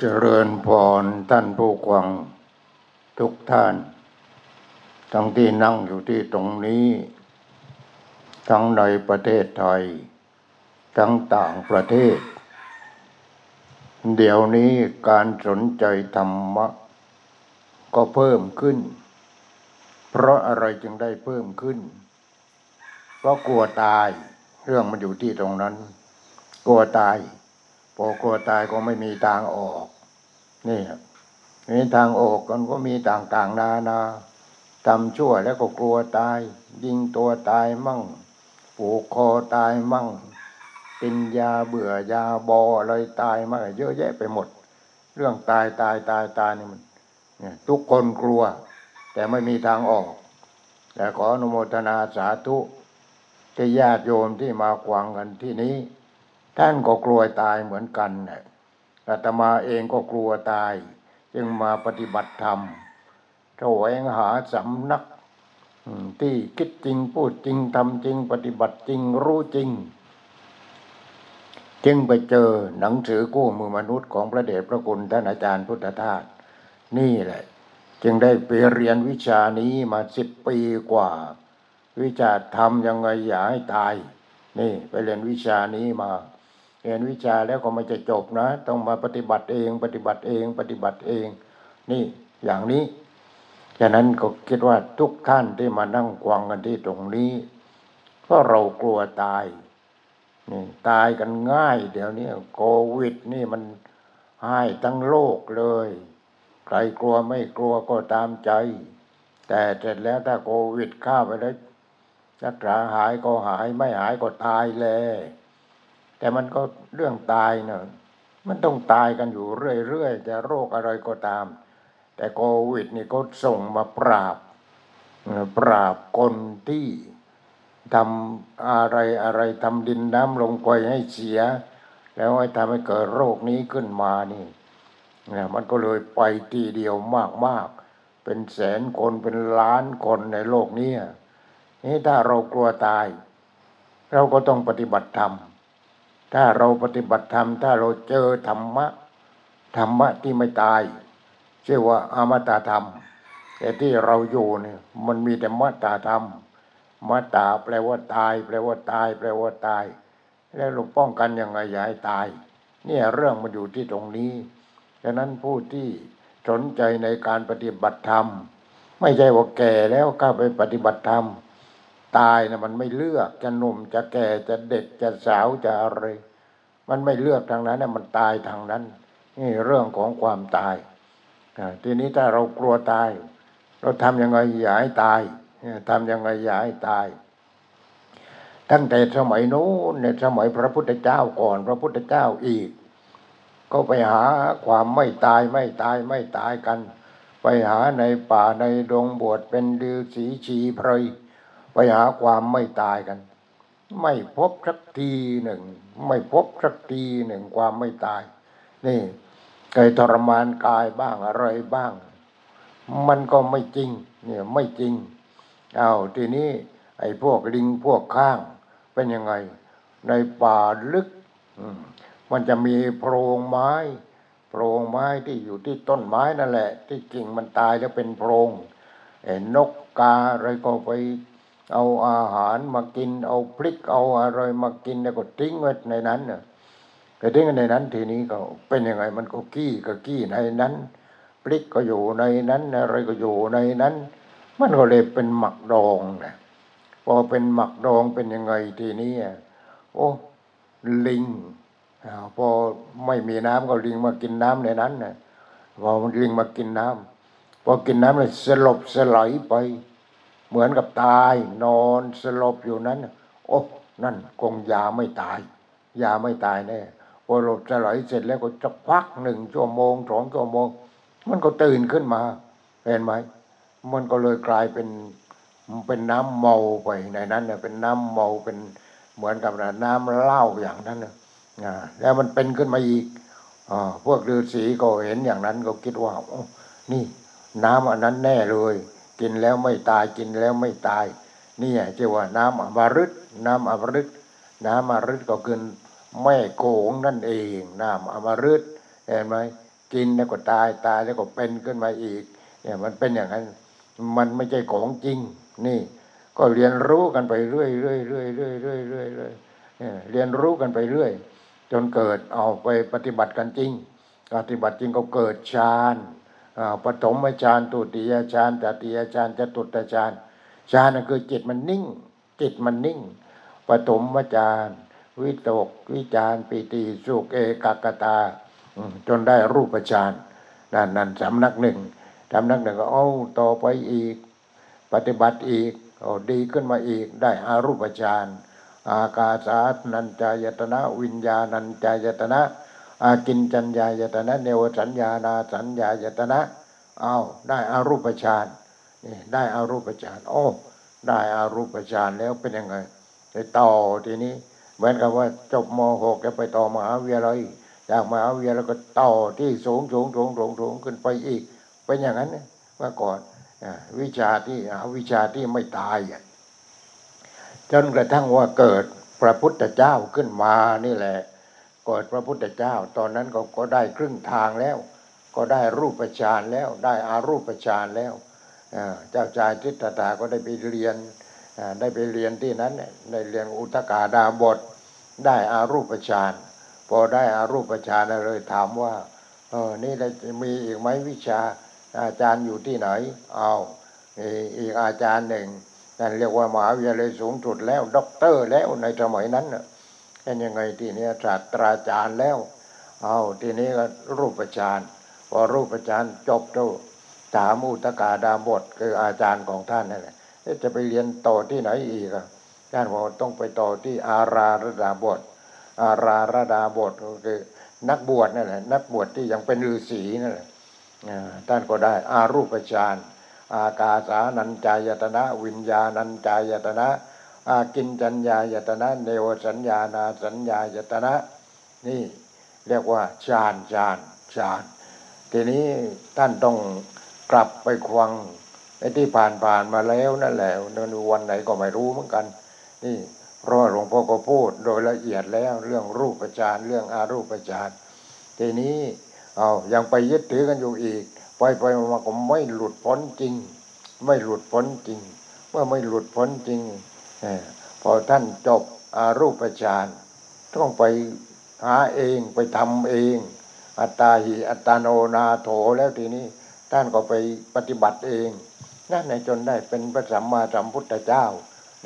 เจริญพรท่านผู้กวังทุกท่าน ทั้งที่นั่งอยู่ที่ตรงนี้ ทั้งในประเทศไทย ทั้งต่างประเทศ เดี๋ยวนี้การสนใจธรรมะ ก็เพิ่มขึ้น เพราะอะไรจึงได้เพิ่มขึ้น เพราะกลัวตายเรื่องมันอยู่ที่ตรงนั้น กลัวตาย พอกลัวตายก็ไม่มีทางออก นี่มีทางออกกันก็มีต่างๆนานาทำชั่วแล้วก็กลัวตาย ยิงตัวตายมั่งผูกคอตายมั่งเป็นยาเบื่อยาบออะไรตายมากเยอะแยะไปหมด เรื่องตายตายตายตายนี่มันทุกคนกลัว แต่ไม่มีทางออก แต่ขออนุโมทนาสาธุที่ญาติโยมที่มาควังกันที่นี้ ท่านก็กลัวตายเหมือนกันนะอาตมาเองก็กลัวตาย จึงมาปฏิบัติธรรมแสวงหาสำนักที่คิดจริงพูดจริงทำจริง ปฏิบัติจริงรู้จริง จึงไปเจอหนังสือกู้มือมนุษย์ของพระเดชพระคุณท่านอาจารย์พุทธทาสนี่แหละ จึงได้ไปเรียนวิชานี้มาสิบปีกว่า วิชาทำยังไงอย่าให้ตาย นี่ไปเรียนวิชานี้มา เรียนวิชาแล้วก็ไม่จะจบนะ ต้องมาปฏิบัติเอง ปฏิบัติเอง ปฏิบัติเอง นี่อย่างนี้ฉะนั้นก็คิดว่าทุกท่านที่มานั่งกวางกันที่ตรงนี้ ก็เรากลัวตายนี่ตายกันง่าย เดี๋ยวนี้โควิดนี่มันให้ทั้งโลกเลย ใครกลัวไม่กลัวก็ตามใจ แต่เสร็จแล้วถ้าโควิดข้าไปแล้วจะกระหายก็หายไม่หายก็ตายเลย แต่มันก็เรื่องตายเนอะมันต้องตายกันอยู่เรื่อยๆจะโรคอะไรก็ตาม แต่โควิดนี่ก็ส่งมาปราบ ปราบคนที่ทำอะไรอะไรทำดินน้ำลงไปให้เสีย แล้วให้ทำให้เกิดโรคนี้ขึ้นมานี่เนี่ยมันก็เลยไปทีเดียวมากๆ เป็นแสนคนเป็นล้านคนในโลกนี้นี่ถ้าเรากลัวตาย เราก็ต้องปฏิบัติธรรม ถ้าเราปฏิบัติธรรม ถ้าเราเจอธรรมะ ธรรมะที่ไม่ตายชื่อว่าอมตะธรรม แต่ที่เราอยู่เนี่ยมันมีแต่มตาธรรมมตาแปลว่าตาย แปลว่าตาย แปลว่าตาย แล้วเราป้องกันยังไงอย่าให้ตาย เนี่ยเรื่องมันอยู่ที่ตรงนี้ฉะนั้นผู้ที่สนใจในการปฏิบัติธรรม ไม่ใช่ว่าแก่แล้วก็ไปปฏิบัติธรรม ตายนะมันไม่เลือกจะหนุ่มจะแก่จะเด็กจะสาวจะอะไร มันไม่เลือกทางนั้นนะมันตายทางนั้น นี่เรื่องของความตายทีนี้ถ้าเรากลัวตาย เราทำยังไงอย่าให้ตายทำยังไงอย่าให้ตาย ตั้งแต่สมัยนู้นในสมัยพระพุทธเจ้าก่อนพระพุทธเจ้าอีก ก็ไปหาความไม่ตายไม่ตายไม่ตายกัน ไปหาในป่าในดงบวชเป็นฤาษีชีไพรย ไปหาความไม่ตายกัน ไม่พบสักทีหนึ่ง ไม่พบสักทีหนึ่งความไม่ตาย นี่เคยทรมานกายบ้างอะไรบ้าง มันก็ไม่จริง เนี่ยไม่จริงเอาทีนี้ ไอ้พวกลิงพวกข้าง เป็นยังไง ในป่าลึกมันจะมีโพรงไม้โพรงไม้ที่อยู่ที่ต้นไม้นั่นแหละ ที่กิ่งมันตายแล้วเป็นโพรงไอ้นกกาอะไรก็ไป เอาอาหารมากิน เอาพริกเอาอะไรมากินแล้วก็ทิ้งไว้ในนั้นเน่ะก็ทิ้งในนั้นทีนี้ก็เป็นยังไงมันก็กี้ก็กี้ในนั้นพริกก็อยู่ในนั้นอะไรก็อยู่ในนั้น มันก็เลยเป็นหมักดองนะพอเป็นหมักดองเป็นยังไงทีนี้โอ้ลิงพอไม่มีน้ำก็ลิงมากินน้ำในนั้นนะพอมันลิงมากินน้ำพอกินน้ำเลยสลบสลายไป เหมือนกับตาย นอนสลบอยู่นั้น โอ้ นั่นคงยาไม่ตาย ยาไม่ตายแน่พอหลบสลายเสร็จแล้วก็จะพักหนึ่งชั่วโมงสองชั่วโมง มันก็ตื่นขึ้นมา เห็นไหม มันก็เลยกลายเป็นเป็นน้ำเมาไปในนั้นเนี่ยเป็นน้ำเมาเป็นเหมือนกับน้ำเหล้าอย่างนั้นนะแล้วมันเป็นขึ้นมาอีกอพวกฤาษีก็เห็นอย่างนั้นก็คิดว่านี่ น้ำอันนั้นแน่เลย กินแล้วไม่ตายกินแล้วไม่ตายนี่เรียกว่าน้ำอมฤตน้ำอมฤตน้ำอมฤตก็คือแม่โขงนั่นเองน้ำอมฤตเเห็นไหมกินแล้วก็ตายตายแล้วก็เป็นขึ้นมาอีกเนี่ยมันเป็นอย่างนั้นมันไม่ใช่ของจริง นี่ ก็เรียนรู้กันไปเรื่อยเรื่อยเรื่อยเรื่อยเรื่อยเรื่อยเรื่อยเรียนรู้กันไปเรื่อย จนเกิดเอาไปปฏิบัติกันจริง ปฏิบัติจริงก็เกิดฌาน ปฐมฌานตุติยฌานตติยฌานจตุตฌานฌานันคือจิตมันนิ่ง จิตมันนิ่งปฐมฌานวิตกวิจารปิติสุขเอกกตา จนได้รูปฌานนั่นนั่นสำนักหนึ่งสำนักหนึ่งก็เอาต่อไปอีก ปฏิบัติอีกโอ้ดีขึ้นมาอีกได้อารูปฌานอากาสานัญจายตนะ วิญญาณัญจายตนะ อากินจัญญายตนะเนวสัญญานาสัญญายตนะเอาได้อารูปฌานนี่ได้อารูปฌานโอ้ ได้อารูปฌานแล้วเป็นยังไงไปต่อทีนี้เหมือนกับว่าจบม .6 แล้วไปต่อมหาวิทยาลัยจากมหาวิทยาลัยก็ต่อที่สูงสูงสูงสูงสูงขึ้นไปอีก เป็นอย่างนั้นเมื่อก่อนวิชาที่วิชาที่ไม่ตายจนกระทั่งว่าเกิดพระพุทธเจ้าขึ้นมานี่แหละ เกิดพระพุทธเจ้า ตอนนั้นก็ก็ได้ครึ่งทางแล้ว ก็ได้รูปฌานแล้ว ได้อารูปฌานแล้วเจ้าชายทิฏฐาก็ได้ไปเรียนได้ไปเรียนที่นั้นได้เรียนอุตกาดาบท ได้อารูปฌานพอได้อารูปฌานเลยถามว่าเออนี่จะมีอีกไหมวิชาอาจารย์อยู่ที่ไหนเอาอีกอาจารย์หนึ่งนั่นเรียกว่ามหาวิทยาลัยสูงสุดแล้ว ด็อกเตอร์แล้วในสมัยนั้นน่ะ เป็นยังไงทีนี้ศาสตราจารย์แล้ว เอาทีนี้ก็รูปฌานพอรูปฌานจบเจ้าถามอุตกาดาบทคืออาจารย์ของท่านนั่นแหละจะไปเรียนต่อที่ไหนอีกอะท่านบอกต้องไปต่อที่อาราระดาบท อาราระดาบทก็คือนักบวชนั่นแหละนักบวชที่ยังเป็นฤาษีนั่นแหละท่านก็ได้อารูปฌาน อากาสานัญจายตนะ วิญญาณัญจายตนะ อากินจัญญายตนะเนวสัญญานาสัญญายตนะ นี่เรียกว่าฌานฌานฌานทีนี้ท่านต้องกลับไปควังไอ้ที่ผ่านผ่านมาแล้วนั่นแหละนวันไหนก็ไม่รู้เหมือนกัน นี่เพราะหลวงพ่อก็พูดโดยละเอียดแล้วเรื่องรูปฌานเรื่องอารูปฌานทีนี้เอายังไปยึดถือกันอยู่อีกไปไปมาก็ไม่หลุดพ้นจริง ไม่หลุดพ้นจริง เมื่อไม่หลุดพ้นจริง พอท่านจบอารูปฌานต้องไปหาเองไปทำเอง อัตตาหิอัตโนนาโถแล้วทีนี้ท่านก็ไปปฏิบัติเองนั่นในจนได้เป็นพระสัมมาสัมพุทธเจ้า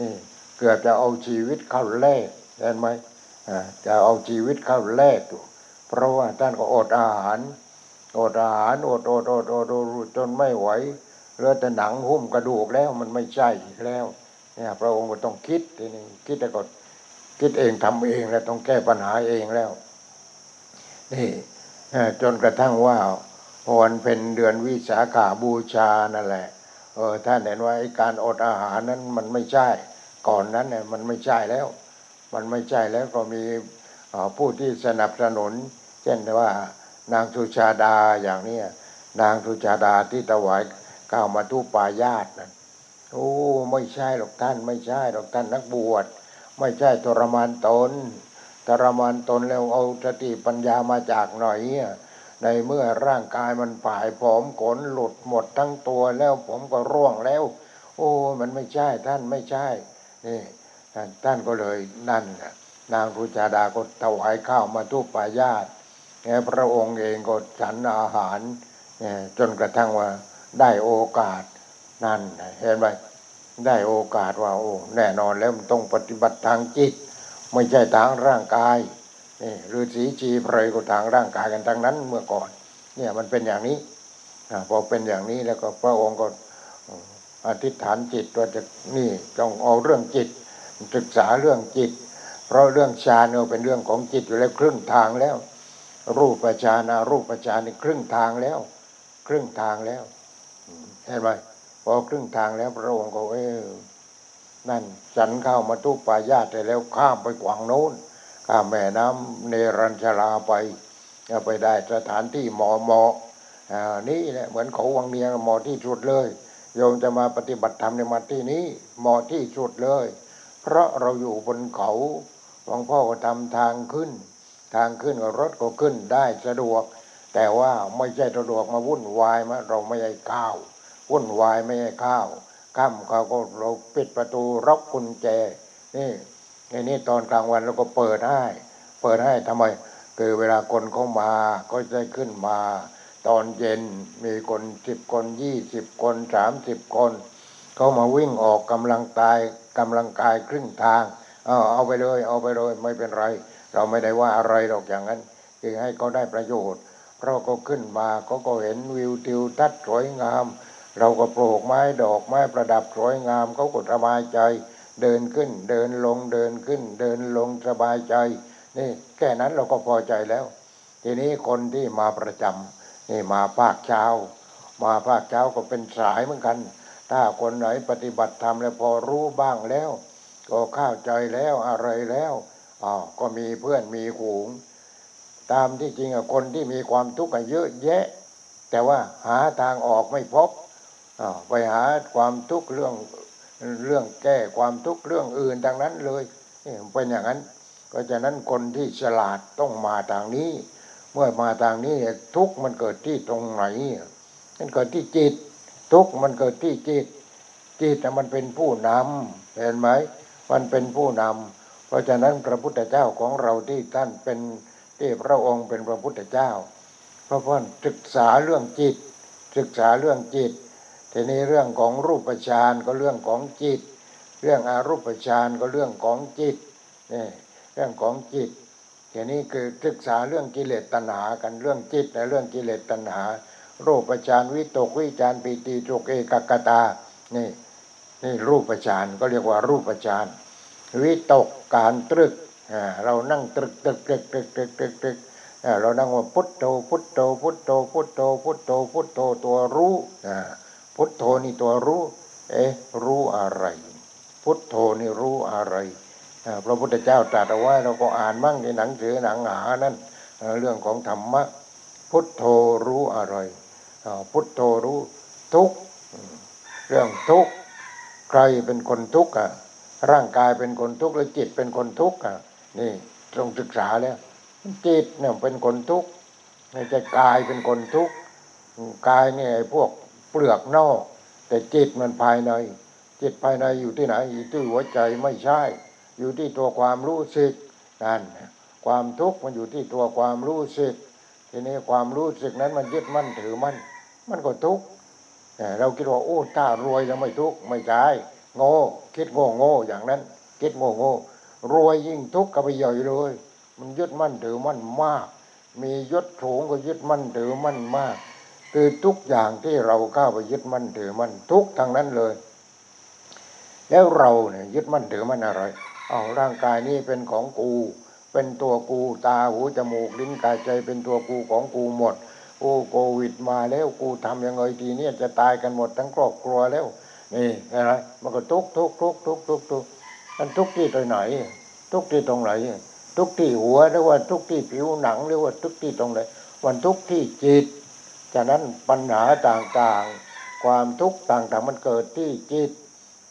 นี่เกือบจะเอาชีวิตเข้าแลกเห็นไหมจะเอาชีวิตเข้าแลกอยู่เพราะว่าท่านก็อดอาหารอดอาหารอดอดอดอดอดจนไม่ไหวเหลือแต่หนังหุ้มกระดูกแล้วมันไม่ใช่แล้ว เนี่ยพระองค์ก็ต้องคิดทีนี้คิดแต่ก็คิดเองทำเองแล้วต้องแก้ปัญหาเองแล้ว นี่จนกระทั่งว่าวันเป็นเดือนวิสาขาบูชานั่นแหละเออท่านเห็นว่าการอดอาหารนั้นมันไม่ใช่ ก่อนนั้นเนี่ยมันไม่ใช่แล้ว มันไม่ใช่แล้วก็มีผู้ที่สนับสนุน เช่นว่านางสุชาดาอย่างนี้นางสุชาดาที่ถวายก้าวมาทุปายาตนั่น โอ้ ไม่ใช่หรอกท่าน ไม่ใช่หรอกท่านนักบวช ไม่ใช่ทรมานตนทรมานตนแล้วเอาสติปัญญามาจากหน่อยในเมื่อร่างกายมันผายผอมขนหลุดหมดทั้งตัวแล้วผมก็ร่วงแล้ว โอ้ มันไม่ใช่ท่านไม่ใช่นี่ท่านก็เลยนั่นนางรุจาดาก็ถวายข้าวมาทุปายาตพระองค์เองก็ฉันอาหารจนกระทั่งว่าได้โอกาส นั่นเห็นไหมได้โอกาสว่าโอ้แน่นอนแล้วมันต้องปฏิบัติทางจิต ไม่ใช่ทางร่างกายนี่ฤาษีจีไพรก็ทางร่างกายกันทั้งนั้นเมื่อก่อน เนี่ยมันเป็นอย่างนี้พอเป็นอย่างนี้แล้วก็พระองค์ก็อธิษฐานจิตว่าจะนี่ต้องเอาเรื่องจิต ศึกษาเรื่องจิต เพราะเรื่องฌานเนี่ยเป็นเรื่องของจิตอยู่แล้วครึ่งทางแล้ว รูปฌานารูปฌานนี่ครึ่งทางแล้ว ครึ่งทางแล้วเห็นไหม พอครึ่งทางแล้วพระองค์ก็เออนั่นฉันเข้ามาทุกปายาตแต่แล้วข้ามไปกวางโน้นข้ามแม่น้ำเนรัญชลาไปจะไปได้สถานที่หมอหมออ่านี่แหละเหมือนเขาวังเนียงหมอที่สุดเลย โยมจะมาปฏิบัติธรรมในมาที่นี้หมอที่สุดเลย เพราะเราอยู่บนเขาหลวงพ่อก็ทำทางขึ้น ทางขึ้นกับรถก็ขึ้นได้สะดวก แต่ว่าไม่ใช่สะดวกมาวุ่นวายมาเราไม่ให้ข้าว วุ่นวายไม่ให้ข้าวค่ำเขาก็เราปิดประตูล็อกกุญแจ นี่ในนี้ตอนกลางวันเราก็เปิดให้ เปิดให้ทำไม คือเวลาคนเข้ามาก็จะขึ้นมา ตอนเย็นมีคนสิบคนยี่สิบคนสามสิบคนเขามาวิ่งออกกำลังกายกำลังกายครึ่งทาง เอาเอาไปเลย เอาไปเลยไม่เป็นไร เราไม่ได้ว่าอะไรหรอกอย่างนั้นคือให้เขาได้ประโยชน์เราก็ขึ้นมาเขาก็เห็นวิวทิวทัศน์สวยงาม เราก็ปลูกไม้ดอกไม้ประดับสวยงามเขาก็สบายใจ เดินขึ้น เดินลงเดินขึ้น เดินลงสบายใจ นี่แค่นั้นเราก็พอใจแล้ว ทีนี้คนที่มาประจำนี่มาภาคเช้า มาภาคเช้าก็เป็นสายเหมือนกัน ถ้าคนไหนปฏิบัติธรรมแล้วพอรู้บ้างแล้ว ก็เข้าใจแล้วอะไรแล้วอ๋อก็มีเพื่อนมีฝูง ตามที่จริงอะคนที่มีความทุกข์เยอะแยะ แต่ว่าหาทางออกไม่พบ ไปหาความทุกข์เรื่องเรื่องแก้ความทุกข์เรื่องอื่นทางนั้นเลยเป็นอย่างนั้นเพราะฉะนั้นคนที่ฉลาดต้องมาทางนี้ เมื่อมาทางนี้ทุกข์มันเกิดที่ตรงไหนมันเกิดที่จิต ทุกข์มันเกิดที่จิต จิตน่มันเป็นผู้นำเห็นไหมมันเป็นผู้นำเพราะฉะนั้นพระพุทธเจ้าของเราที่ท่านเป็นที่พระองค์เป็นพระพุทธเจ้า เพราะว่าศึกษาเรื่องจิต ศึกษาเรื่องจิต ทีนี้เรื่องของรูปฌานก็เรื่องของจิต เรื่องอารูปฌานก็เรื่องของจิตนี่เรื่องของจิตทีนี้คือศึกษาเรื่องกิเลสตัณหากันเรื่องจิตและเรื่องกิเลสตัณหา รูปฌานวิตกวิจารปีติจุกเอกกตานี่นี่รูปฌานก็เรียกว่ารูปฌานวิตกการตรึกเรานั่งตรึกตรึกตรึกตรึกตรึกตรึกตรึกอ่าเรานั่งว่าพุทโธพุทโธพุทโธพุทโธพุทโธพุทโธตัวรู้อ่า พุทโธนี่ตัวรู้ เอ๊ะรู้อะไร พุทโธนี่รู้อะไรอ่าพระพุทธเจ้าตรัสเอาไว้เราก็อ่านมั่งในหนังสือหนังหานั่นเรื่องของธรรมะ พุทโธรู้อะไรพุทโธรู้ทุกเรื่องทุกใครเป็นคนทุกข์อะร่างกายเป็นคนทุกข์หรือจิตเป็นคนทุกข์อะนี่ต้องศึกษาแล้วจิตเนี่ยเป็นคนทุกข์ไม่ใช่กายเป็นคนทุกข์กายเนี่ยพวก ปลือกนอก แต่จิตมันภายใน จิตภายในอยู่ที่ไหนอยู่ที่หัวใจไม่ใช่ อยู่ที่ตัวความรู้สึกนั่นความทุกข์มันอยู่ที่ตัวความรู้สึก ทีนี้ความรู้สึกนั้นมันยึดมั่นถือมั่นมันก็ทุกข์เราคิดว่าโอ้ถ้ารวยแล้วไม่ทุกข์ไม่ใช่โง่คิดโง่โง่อย่างนั้น คิดโง่โง่รวยยิ่งทุกข์ก็ไปใหญ่เลย มันยึดมั่นถือมั่นมาก มียศสูงก็ยึดมั่นถือมั่นมาก คือทุกอย่างที่เราก้าวไปยึดมั่นถือมั่นทุกทางนั้นเลย แล้วเราเนี่ยยึดมั่นถือมั่นอะไร เอาร่างกายนี้เป็นของกู เป็นตัวกูตาหูจมูกลิ้นกายใจเป็นตัวกูของกูหมดโอ้โควิดมาแล้วกูทำยังไงทีเนี้ยจะตายกันหมดทั้งครอบครัวแล้ว นี่อะไรมันก็ทุกทุกทุกทุกทุกทุกมันทุกที่ตรงไหน ทุกที่ตรงไหน ทุกที่หัวหรือว่าทุกที่ผิวหนังหรือว่าทุกที่ตรงไหนมันทุกที่จิต ฉะนั้นปัญหาต่างๆ ความทุกข์ต่างๆมันเกิดที่จิต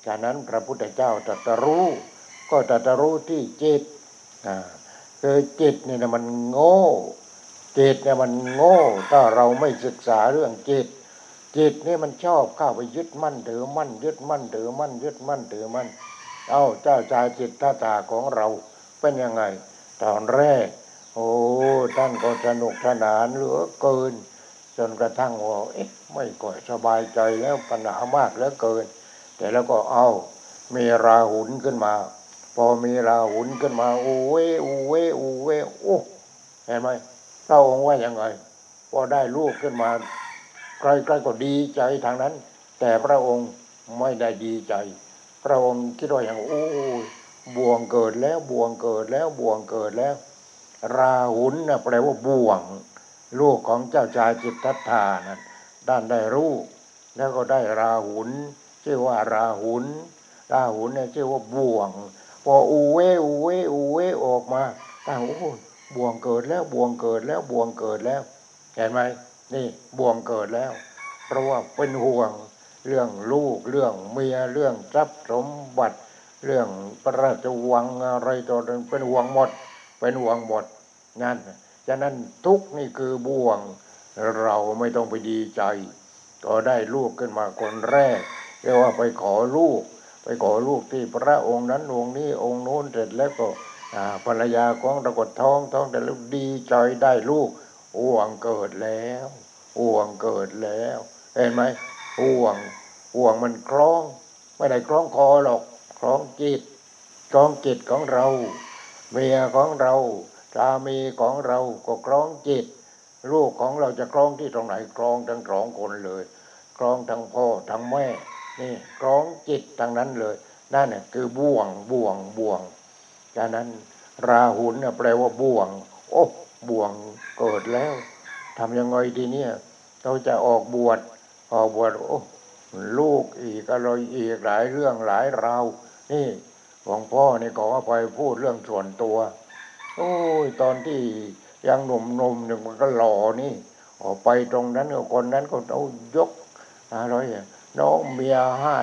ฉะนั้นพระพุทธเจ้าตรัสรู้ ก็ตรัสรู้ที่จิตอ่าคือจิตเนี่ยมันโง่ จิตเนี่ยมันโง่ ถ้าเราไม่ศึกษาเรื่องจิต จิตนี่มันชอบเข้าไปยึดมั่นถือมั่น ยึดมั่นถือมั่น ยึดมั่นถือมั่น เอาเจ้าชายจิตตาตาของเราเป็นยังไง ตอนแรก โอ้ท่านก็สนุกสนานเหลือเกิน จนกระทั่งว่าเอ๊ะไม่ก่อยสบายใจแล้วปัญหามากเหลือเกิน แต่แล้วก็เอามีราหุนขึ้นมา พอมีราหุนขึ้นมาอูเวอูเวอูเวโอ้เห็นไหมพระองค์ว่ายังไงพอได้ลูกขึ้นมาใครๆก็ดีใจทางนั้น แต่พระองค์ไม่ได้ดีใจ พระองค์คิดว่าอย่างโอ้บ่วงเกิดแล้วบ่วงเกิดแล้วบ่วงเกิดแล้ว ราหุนนะแปลว่าบ่วง ลูกของเจ้าชายจิตทัตถานั้นด้านได้รู้แล้วก็ได้ราหุนชื่อว่าราหุนราหุนเนี่ยชื่อว่าบ่วงพออูเวอูเวอูเวออกมาตั้งโอ้บ่วงเกิดแล้วบ่วงเกิดแล้วบ่วงเกิดแล้ว เห็นไหมนี่บ่วงเกิดแล้ว เพราะว่าเป็นห่วงเรื่องลูกเรื่องเมียเรื่องทรัพย์สมบัติ เรื่องพระราชวังอะไรต่อเป็นห่วงหมด เป็นห่วงหมดนั่น ฉะนั้นทุกนี่คือบ่วง เราไม่ต้องไปดีใจ ก็ได้ลูกขึ้นมาคนแรกเรียกว่าไปขอลูก ไปขอลูกที่พระองค์นั้นองค์นี้องค์โน้นเสร็จแล้วก็ภรรยาของตะกดท้องท้องแต่ลูกดีใจได้ลูกอ้วงเกิดแล้วอ้วงเกิดแล้ว เห็นไหมอ้วงอ้วงมันคล้อง ไม่ได้คล้องคอหรอกคล้องจิตคล้องจิตของเรา เมียของเรา สามีของเราก็คล้องจิต ลูกของเราจะคล้องที่ตรงไหนคล้องทั้งสองคนเลยคล้องทั้งพ่อทั้งแม่นี่คล้องจิตทั้งนั้นเลยนั่นน่ะคือบ่วงบ่วงบ่วงฉะนั้น ราหุลเนี่ยแปลว่าบ่วง โอ้บ่วงเกิดแล้วทำยังไงทีเนี้ยเราจะออกบวชออกบวชโอ้ลูกอีกอะไรอีกหลายเรื่องหลายราวนี่หลวงพ่อนี่ขอไปพูดเรื่องส่วนตัว โอ้ยตอนที่ยังหนุ่มๆเนี่ยมันก็หล่อนี่ ออกไปตรงนั้นคนนั้นก็เอายกอะไรน้องเมียให้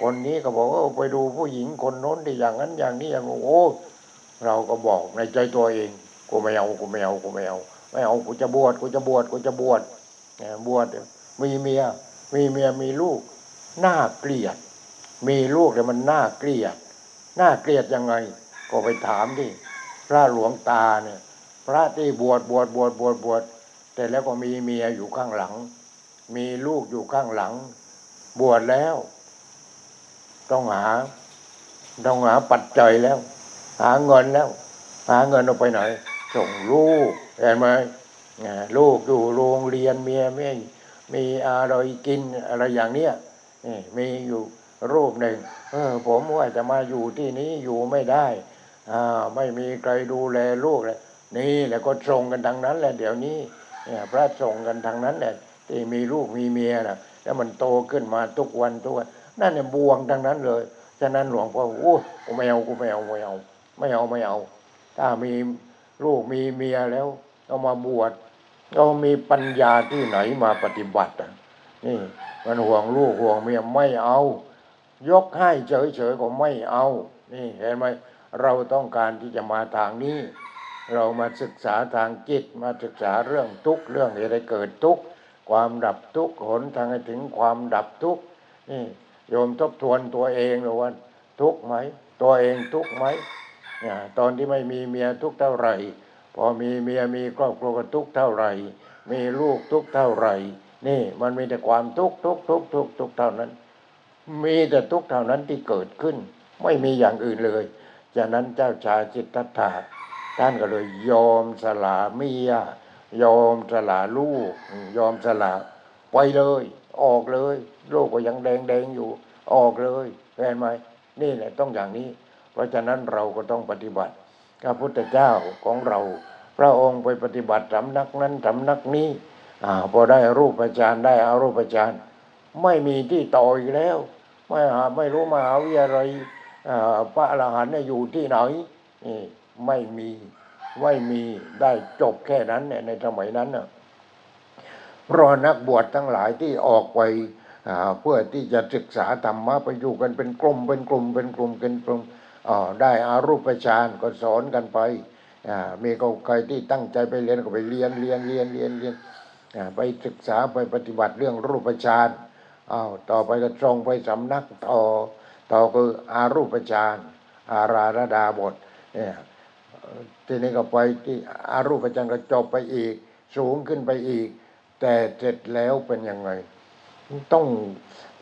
คนนี้ก็บอกว่าไปดูผู้หญิงคนโน้นที่อย่างนั้นอย่างนี้อย่างโอ้เราก็บอกในใจตัวเองกูไม่เอากูไม่เอากูไม่เอาไม่เอากูจะบวชกูจะบวชกูจะบวชบวชมีเมีย มีเมียมีลูกน่าเกลียด มีลูกแต่มันน่าเกลียดน่าเกลียดยังไง ก็ไปถามดิ พระหลวงตาเนี่ย พระที่บวชบวชบวชบวชบวชแต่แล้วก็มีเมียอยู่ข้างหลัง มีลูกอยู่ข้างหลัง บวชแล้ว ต้องหา ต้องหาปัจจัยแล้ว หาเงินแล้ว หาเงินเอาไปไหนส่งลูกเห็นไหมลูกอยู่โรงเรียนเมียไม่มีอะไรกินอะไรอย่างเนี้ยนี่มีอยู่รูปหนึ่งเออผมว่าจะมาอยู่ที่นี้อยู่ไม่ได้ ไม่มีใครดูแลลูกเลยนี่แหละก็ส่งกันทางนั้นแหละเดี๋ยวนี้เนี่ยพระส่งกันทางนั้นแหละที่มีลูกมีเมียนะแล้วมันโตขึ้นมาทุกวันทุกวันนั่นเนี่ยบวงทางนั้นเลยฉะนั้นหลวงพ่อโอ้กูไม่เอากูไม่เอาไม่เอา ไม่เอาไม่เอา ถ้ามีลูกมีเมียแล้วเอามาบวชเรามีปัญญาที่ไหนมาปฏิบัติอะนี่มันห่วงลูกห่วงเมียไม่เอา ยกให้เฉยๆก็ไม่เอา นี่เห็นไหม เราต้องการที่จะมาทางนี้ เรามาศึกษาทางจิตมาศึกษาเรื่องทุกเรื่องอะไรเกิดทุกความดับทุกหนทางให้ถึงความดับทุกนี่โยมทบทวนตัวเองหรือว่าทุกไหมตัวเองทุกไหมเนี่ยตอนที่ไม่มีเมียทุกเท่าไหร่ พอมีเมียมีครอบครัวก็ทุกเท่าไหร่ มีลูกทุกเท่าไหร่ นี่มันมีแต่ความทุกทุกทุกทุกทุกเท่านั้น มีแต่ทุกเท่านั้นที่เกิดขึ้น ไม่มีอย่างอื่นเลย จากนั้นเจ้าชายจิตตถาท่านก็เลยยอมสละเมียยอมสละลูก ยอมสละไปเลย ออกเลยโลกก็ยังแดงแดงอยู่ ออกเลยเห็นไหมนี่แหละต้องอย่างนี้ เพราะฉะนั้นเราก็ต้องปฏิบัติพระพุทธเจ้าของเรา พระองค์ไปปฏิบัติสำนักนั้นสำนักนี้อพอได้รูปฌานได้อารูปฌานไม่มีที่ต่ออีกแล้ว ไม่หาไม่รู้มหาวิทยาลัย พระอรหันต์อยู่ที่ไหนไม่มีไม่มีได้จบแค่นั้นเนี่ยในสมัยนั้นเพราะนักบวชทั้งหลายที่ออกไปเพื่อที่จะศึกษาธรรมะไปอยู่กันเป็นกลุ่มเป็นกลุ่มเป็นกลุ่มเป็นกลุ่มได้อารูปฌานก็สอนกันไปมีใครที่ตั้งใจไปเรียนก็ไปเรียนเรียนเรียนเรียนเรียนไปศึกษาไปปฏิบัติเรื่องรูปฌานอ้าวต่อไปก็ตรงไปสำนักต่อ ต่อคืออารูปฌานอาราระดาบทเนี่ยทีนี้ก็ไปที่อารูปฌานก็จบไปอีก สูงขึ้นไปอีก แต่เสร็จแล้วเป็นยังไง ต้อง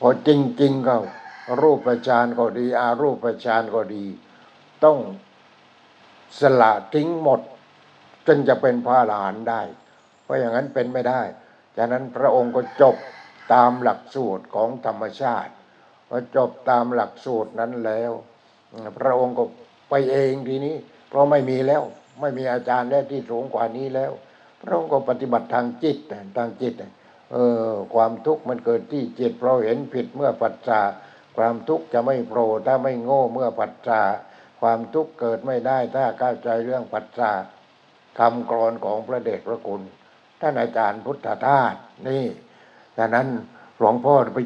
พอจริงๆก็รูปฌานก็ดี อารูปฌานก็ดี ต้องสละทิ้งหมดจนจะเป็นพระอรหันได้ เพราะอย่างนั้นเป็นไม่ได้ ฉะนั้นพระองค์ก็จบตามหลักสูตรของธรรมชาติ พอจบตามหลักสูตรนั้นแล้ว พระองค์ก็ไปเองทีนี้ เพราะไม่มีแล้ว ไม่มีอาจารย์แล้วที่สูงกว่านี้แล้ว พระองค์ก็ปฏิบัติทางจิตทางจิตเออความทุกข์มันเกิดที่จิตเพราะเห็นผิดเมื่อปัจจาความทุกข์จะไม่โปรถ้าไม่โง่เมื่อปัจจาความทุกข์เกิดไม่ได้ถ้าเข้าใจเรื่องปัจจาคำกรอนของพระเดชพระคุณท่านอาจารย์พุทธทาสนี่ดังนั้นหลวงพ่อไป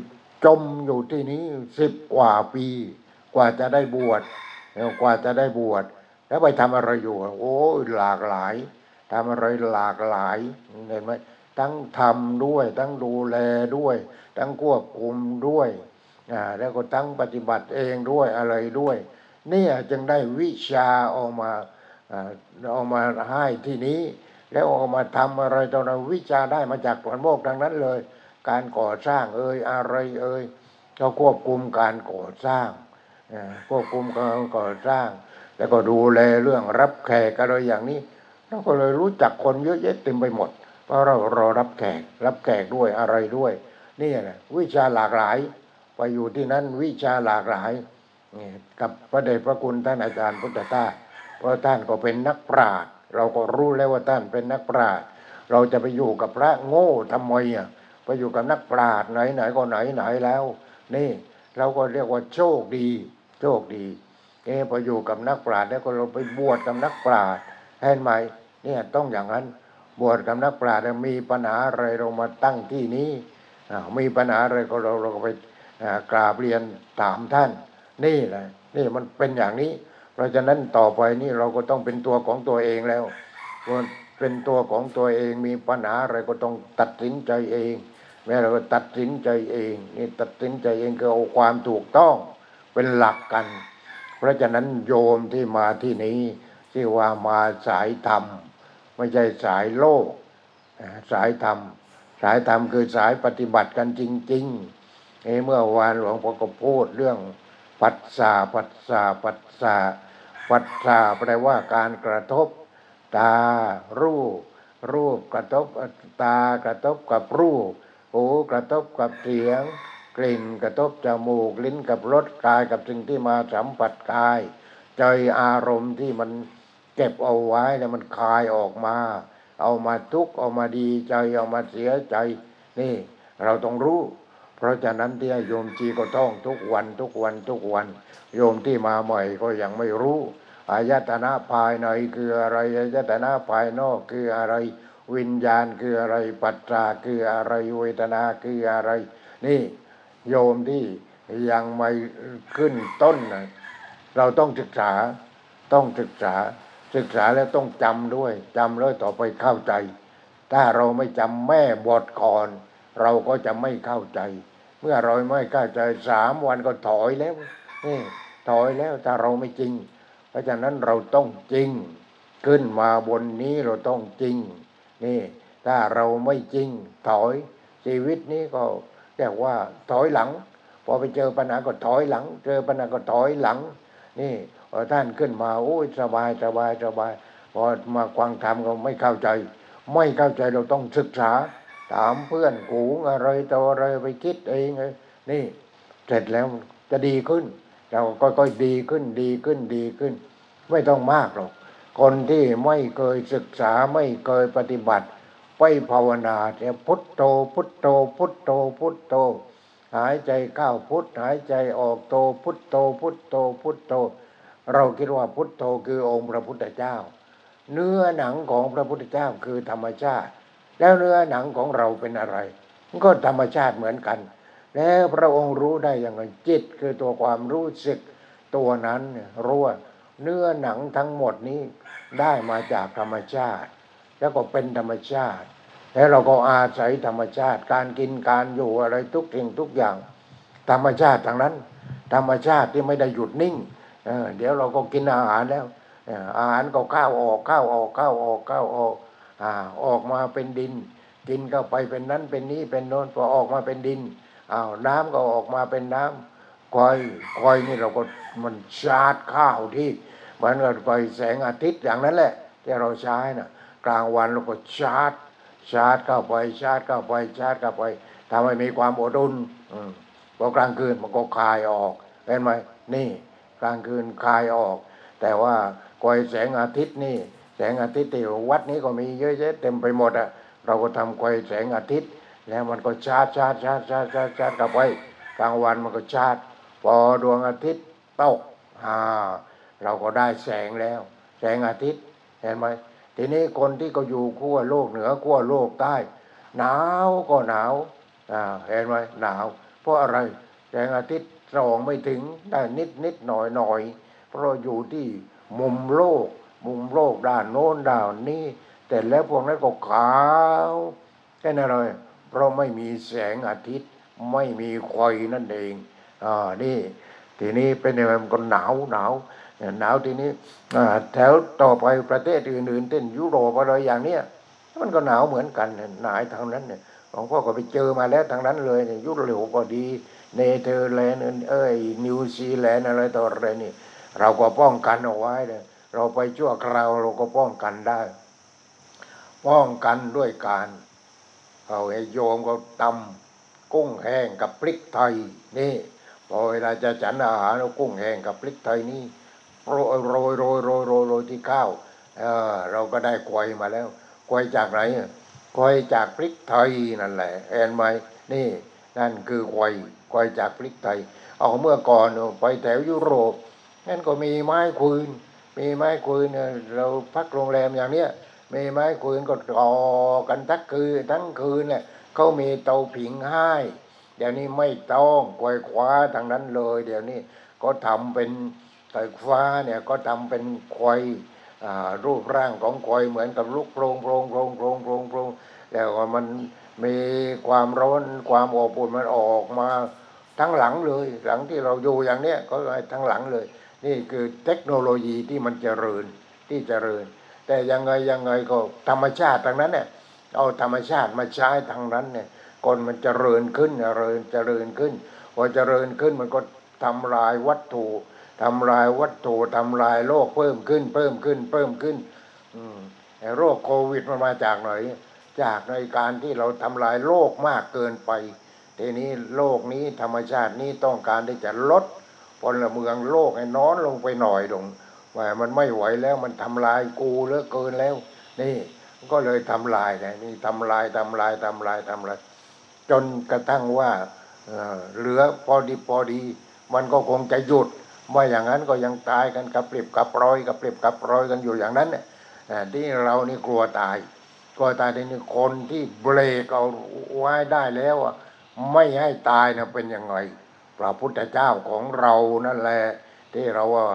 จมอยู่ที่นี้สิบกว่าปี กว่าจะได้บวชกว่าจะได้บวชแล้วไปทำอะไรอยู่ โอ้หลากหลายทำอะไรหลากหลายเห็นไหมทั้งทำด้วย ทั้งดูแลด้วย ทั้งควบคุมด้วยอ่าแล้วก็ทั้งปฏิบัติเองด้วยอะไรด้วย เนี่ยจึงได้วิชาออกมาอ่าออกมาให้ที่นี้ แล้วออกมาทำอะไรตอนนั้นวิชาได้มาจากผลโมกดังนั้นเลย การก่อสร้างเอ่ยอะไรเอ่ยก็ควบคุมการก่อสร้างควบคุมการก่อสร้าง แล้วก็ดูแลเรื่องรับแขกอะไรอย่างนี้เราก็เลยรู้จักคนเยอะแยะเต็มไปหมด เพราะเรารอรับแขก รับแขกด้วยอะไรด้วย นี่แหละวิชาหลากหลายไปอยู่ที่นั้นวิชาหลากหลายกับพระเดชพระคุณท่านอาจารย์พุทธทาสเพราะท่านก็เป็นนักปราชญ์เราก็รู้แล้วว่าท่านเป็นนักปราชญ์เราจะไปอยู่กับพระโง่ทำไมอะ ไปอยู่กับนักปราชญ์ไหนไหนก็ไหนไหนแล้ว นี่เราก็เรียกว่าโชคดี โชคดีเอ๊ะพออยู่กับนักปราชญ์แล้วก็เราไปบวชกับนักปราชญ์เห็นไหมเนี่ยต้องอย่างนั้นบวชกับนักปราชญ์มีปัญหาอะไรเรามาตั้งที่นี้อ่ามีปัญหาอะไรก็เราเราก็ไปกราบเรียนถามท่าน นี่แหละนี่มันเป็นอย่างนี้ เพราะฉะนั้นต่อไปนี่เราก็ต้องเป็นตัวของตัวเองแล้วเป็นตัวของตัวเองมีปัญหาอะไรก็ต้องตัดสินใจเอง แม้เราก็ตัดสินใจเองนี่ตัดสินใจเองคือเอาความถูกต้องเป็นหลักกัน เพราะฉะนั้นโยมที่มาที่นี้ที่ว่ามาสายธรรม ไม่ใช่สายโลก สายธรรม สายธรรมคือสายปฏิบัติกันจริงๆเอ้เมื่อวานหลวงพ่อก็พูดเรื่องปัสสาปัสสาปัสสาปัสสาแปลว่าการกระทบ ตารูปรูปกระทบตากระทบกับรูป หูกระทบกับเสียง กลิ่นกระทบจมูก ลิ้นกับรสกายกับสิ่งที่มาสัมผัสกาย ใจอารมณ์ที่มันเก็บเอาไว้แล้วมันคายออกมา เอามาทุกข์เอามาดีใจเอามาเสียใจ นี่เราต้องรู้ เพราะฉะนั้นที่โยมจีก็ท่องทุกวันทุกวันทุกวัน โยมที่มาใหม่ก็ยังไม่รู้อายตนะภายในคืออะไรอายตนะภายนอกคืออะไร วิญญาณคืออะไร ปัจจาคืออะไรเวทนาคืออะไร นี่โยมที่ยังไม่ขึ้นต้นนะเราต้องศึกษาต้องศึกษาศึกษาแล้วต้องจำด้วยจำแล้วต่อไปเข้าใจ ถ้าเราไม่จำแม่บทก่อน เราก็จะไม่เข้าใจ เมื่อเราไม่เข้าใจสามวันก็ถอยแล้วนี่ถอยแล้วถ้าเราไม่จริง เพราะฉะนั้นเราต้องจริง ขึ้นมาบนนี้เราต้องจริง นี่ ถ้าเราไม่จริงถอยชีวิตนี้ก็เรียกว่าถอยหลัง พอไปเจอปัญหาก็ถอยหลัง เจอปัญหาก็ถอยหลัง นี่ท่านขึ้นมาโอ้ยสบายสบายสบายพอมาควังธรรมก็ไม่เข้าใจ ไม่เข้าใจเราต้องศึกษา ถามเพื่อนกูงอะไรต่ออะไรไปคิดเองเลยนี่เสร็จแล้วจะดีขึ้น เราก็ค่อยๆดีขึ้นดีขึ้นดีขึ้น ไม่ต้องมากหรอก คนที่ไม่เคยศึกษาไม่เคยปฏิบัติ ไปภาวนาเนี่พุทโธพุทโธพุทโธพุทโธ หายใจเข้าพุทหายใจออกโธพุทโธพุทโธพุทโธ เราคิดว่าพุทโธคือองค์พระพุทธเจ้า เนื้อหนังของพระพุทธเจ้าคือธรรมชาติ แล้วเนื้อหนังของเราเป็นอะไร ก็ธรรมชาติเหมือนกัน แล้วพระองค์รู้ได้อย่างไรจิตคือตัวความรู้สึกตัวนั้นรู้ว่า เนื้อหนังทั้งหมดนี้ได้มาจากธรรมชาติ แล้วก็เป็นธรรมชาติ แล้วเราก็อาศัยธรรมชาติ การกินการอยู่อะไรทุกสิ่งทุกอย่าง ธรรมชาติทางนั้น ธรรมชาติที่ไม่ได้หยุดนิ่งเเดี๋ยวเราก็กินอาหารแล้วอาหารก็ข้าวออกข้าวออกข้าวออกข้าวออกอออกมาเป็นดิน กินเข้าไปเป็นนั้นเป็นนี้เป็นโน้นพอออกมาเป็นดินอ้าวน้ำก็ออกมาเป็นน้ำคอยคอยนี่เราก็มันชาร์จข้าวที่ เหมือนกับไฟแสงอาทิตย์อย่างนั้นแหละ ที่เราใช้น่ะกลางวันเราก็ชาร์จ ชาร์จเข้าไปชาร์จเข้าไปชาร์จเข้าไปทำให้มีความอดอุ่นพอกลางคืนมันก็คายออกเห็นไหมนี่ กลางคืนคายออก แต่ว่าคอยแสงอาทิตย์นี่ แสงอาทิตย์ที่วัดนี้ก็มีเยอะแยะเต็มไปหมดอะเราก็ทำคอยแสงอาทิตย์ แล้วมันก็ชาร์จชาร์จชาร์จชาร์จชาร์จชาร์จเข้าไปกลางวันมันก็ชาร์จพอดวงอาทิตย์ตกอ่า เราก็ได้แสงแล้ว แสงอาทิตย์เห็นไหมทีนี้คนที่ก็อยู่ขั้วโลกเหนือขั้วโลกใต้ หนาวก็หนาวอ่าเห็นไหมหนาว เพราะอะไรแสงอาทิตย์ส่องไม่ถึงได้นิดนิดหน่อยหน่อยเพราะอยู่ที่มุมโลก มุมโลกด้านโน้นด้านนี้แต่แล้วพวกนั้นก็ขาวแค่นั้นเลยเพราะไม่มีแสงอาทิตย์ไม่มีควยนั่นเองอ่านี่ทีนี้เป็นยังไงมันก็หนาวหนาว หนาวทีนี้แถวต่อไปประเทศอื่นๆเช่นยุโรปอะไรอย่างเนี้ยมันก็หนาวเหมือนกันหนาวทางนั้นเนี่ยหลวงพ่อก็ไปเจอมาแล้วทางนั้นเลยเนี่ยยุโรปก็ดีเนเธอร์แลนด์เอ้ยนิวซีแลนด์อะไรต่ออะไรนี่ เราก็ป้องกันเอาไว้เลยเราไปชั่วคราวเราก็ป้องกันได้ ป้องกันด้วยการเอาไอ้โยมก็ตำกุ้งแห้งกับพริกไทยนี่พอเวลาจะฉันอาหารเรากุ้งแห้งกับพริกไทยนี่ โรยโรยโรยโรยโรยโรยที่ข้าวเออเราก็ได้กวยมาแล้วกวยจากไหนกวยจากพริกไทยนั่นแหละเห็นไหมนี่ นั่นคือกวยกวยจากพริกไทย เอาเมื่อก่อนไปแถวยุโรปนั่นก็มีไม้คืน มีไม้คืนเราพักโรงแรมอย่างเนี้ยมีไม้คืนก็ต่อกันทั้งคืนทั้งคืนเนี่ยเขามีเตาผิงให้เดี๋ยวนี้ไม่ต้องกวยคว้าทางนั้นเลย เดี๋ยวนี้ก็ทำเป็น ไฟฟ้าเนี่ยก็ทำเป็นควายรูปร่างของควายเหมือนกับลูกโปรงโปรงโปรงโปรงโปรงโปรงแล้วมันมีความร้อนความอบอุ่นมันออกมาทั้งหลังเลย หลังที่เราอยู่อย่างเนี้ยก็ทั้งหลังเลย นี่คือเทคโนโลยีที่มันเจริญที่เจริญ แต่ยังไงยังไงก็ธรรมชาติทางนั้นเนี่ยเอาธรรมชาติมาใช้ทางนั้นเนี่ยคนมันเจริญขึ้นเจริญเจริญขึ้นพอเจริญขึ้นมันก็ทำลายวัตถุ ทำลายวัตถุทำลายโรคเพิ่มขึ้น เพิ่มขึ้น เพิ่มขึ้นอโรคโควิดมันมาจากไหนจากในการที่เราทำลายโลกมากเกินไปทีนี้โลกนี้ธรรมชาตินี้ต้องการที่จะลดพลเมืองโลกให้น้อนลงไปหน่อยลงว่ามันไม่ไหวแล้วมันทำลายกูเหลือเกินแล้ว นี่ก็เลยทำลายนะนี่ทำลายทำลายทำลายทำลาย จนกระทั่งว่าเหลือพอดีพอดี มันก็คงจะหยุด ว่าอย่างนั้นก็ยังตายกันกับปริบกับปรอยกับปริบกับปรอยกันอยู่อย่างนั้นเนี่ยที่เรานี่กลัวตายกลัวตายทีนี้คนที่เบรกเอาไว้ได้แล้วอะไม่ให้ตายนะเป็นยังไงพระพุทธเจ้าของเรานั่นแหละที่เราว่า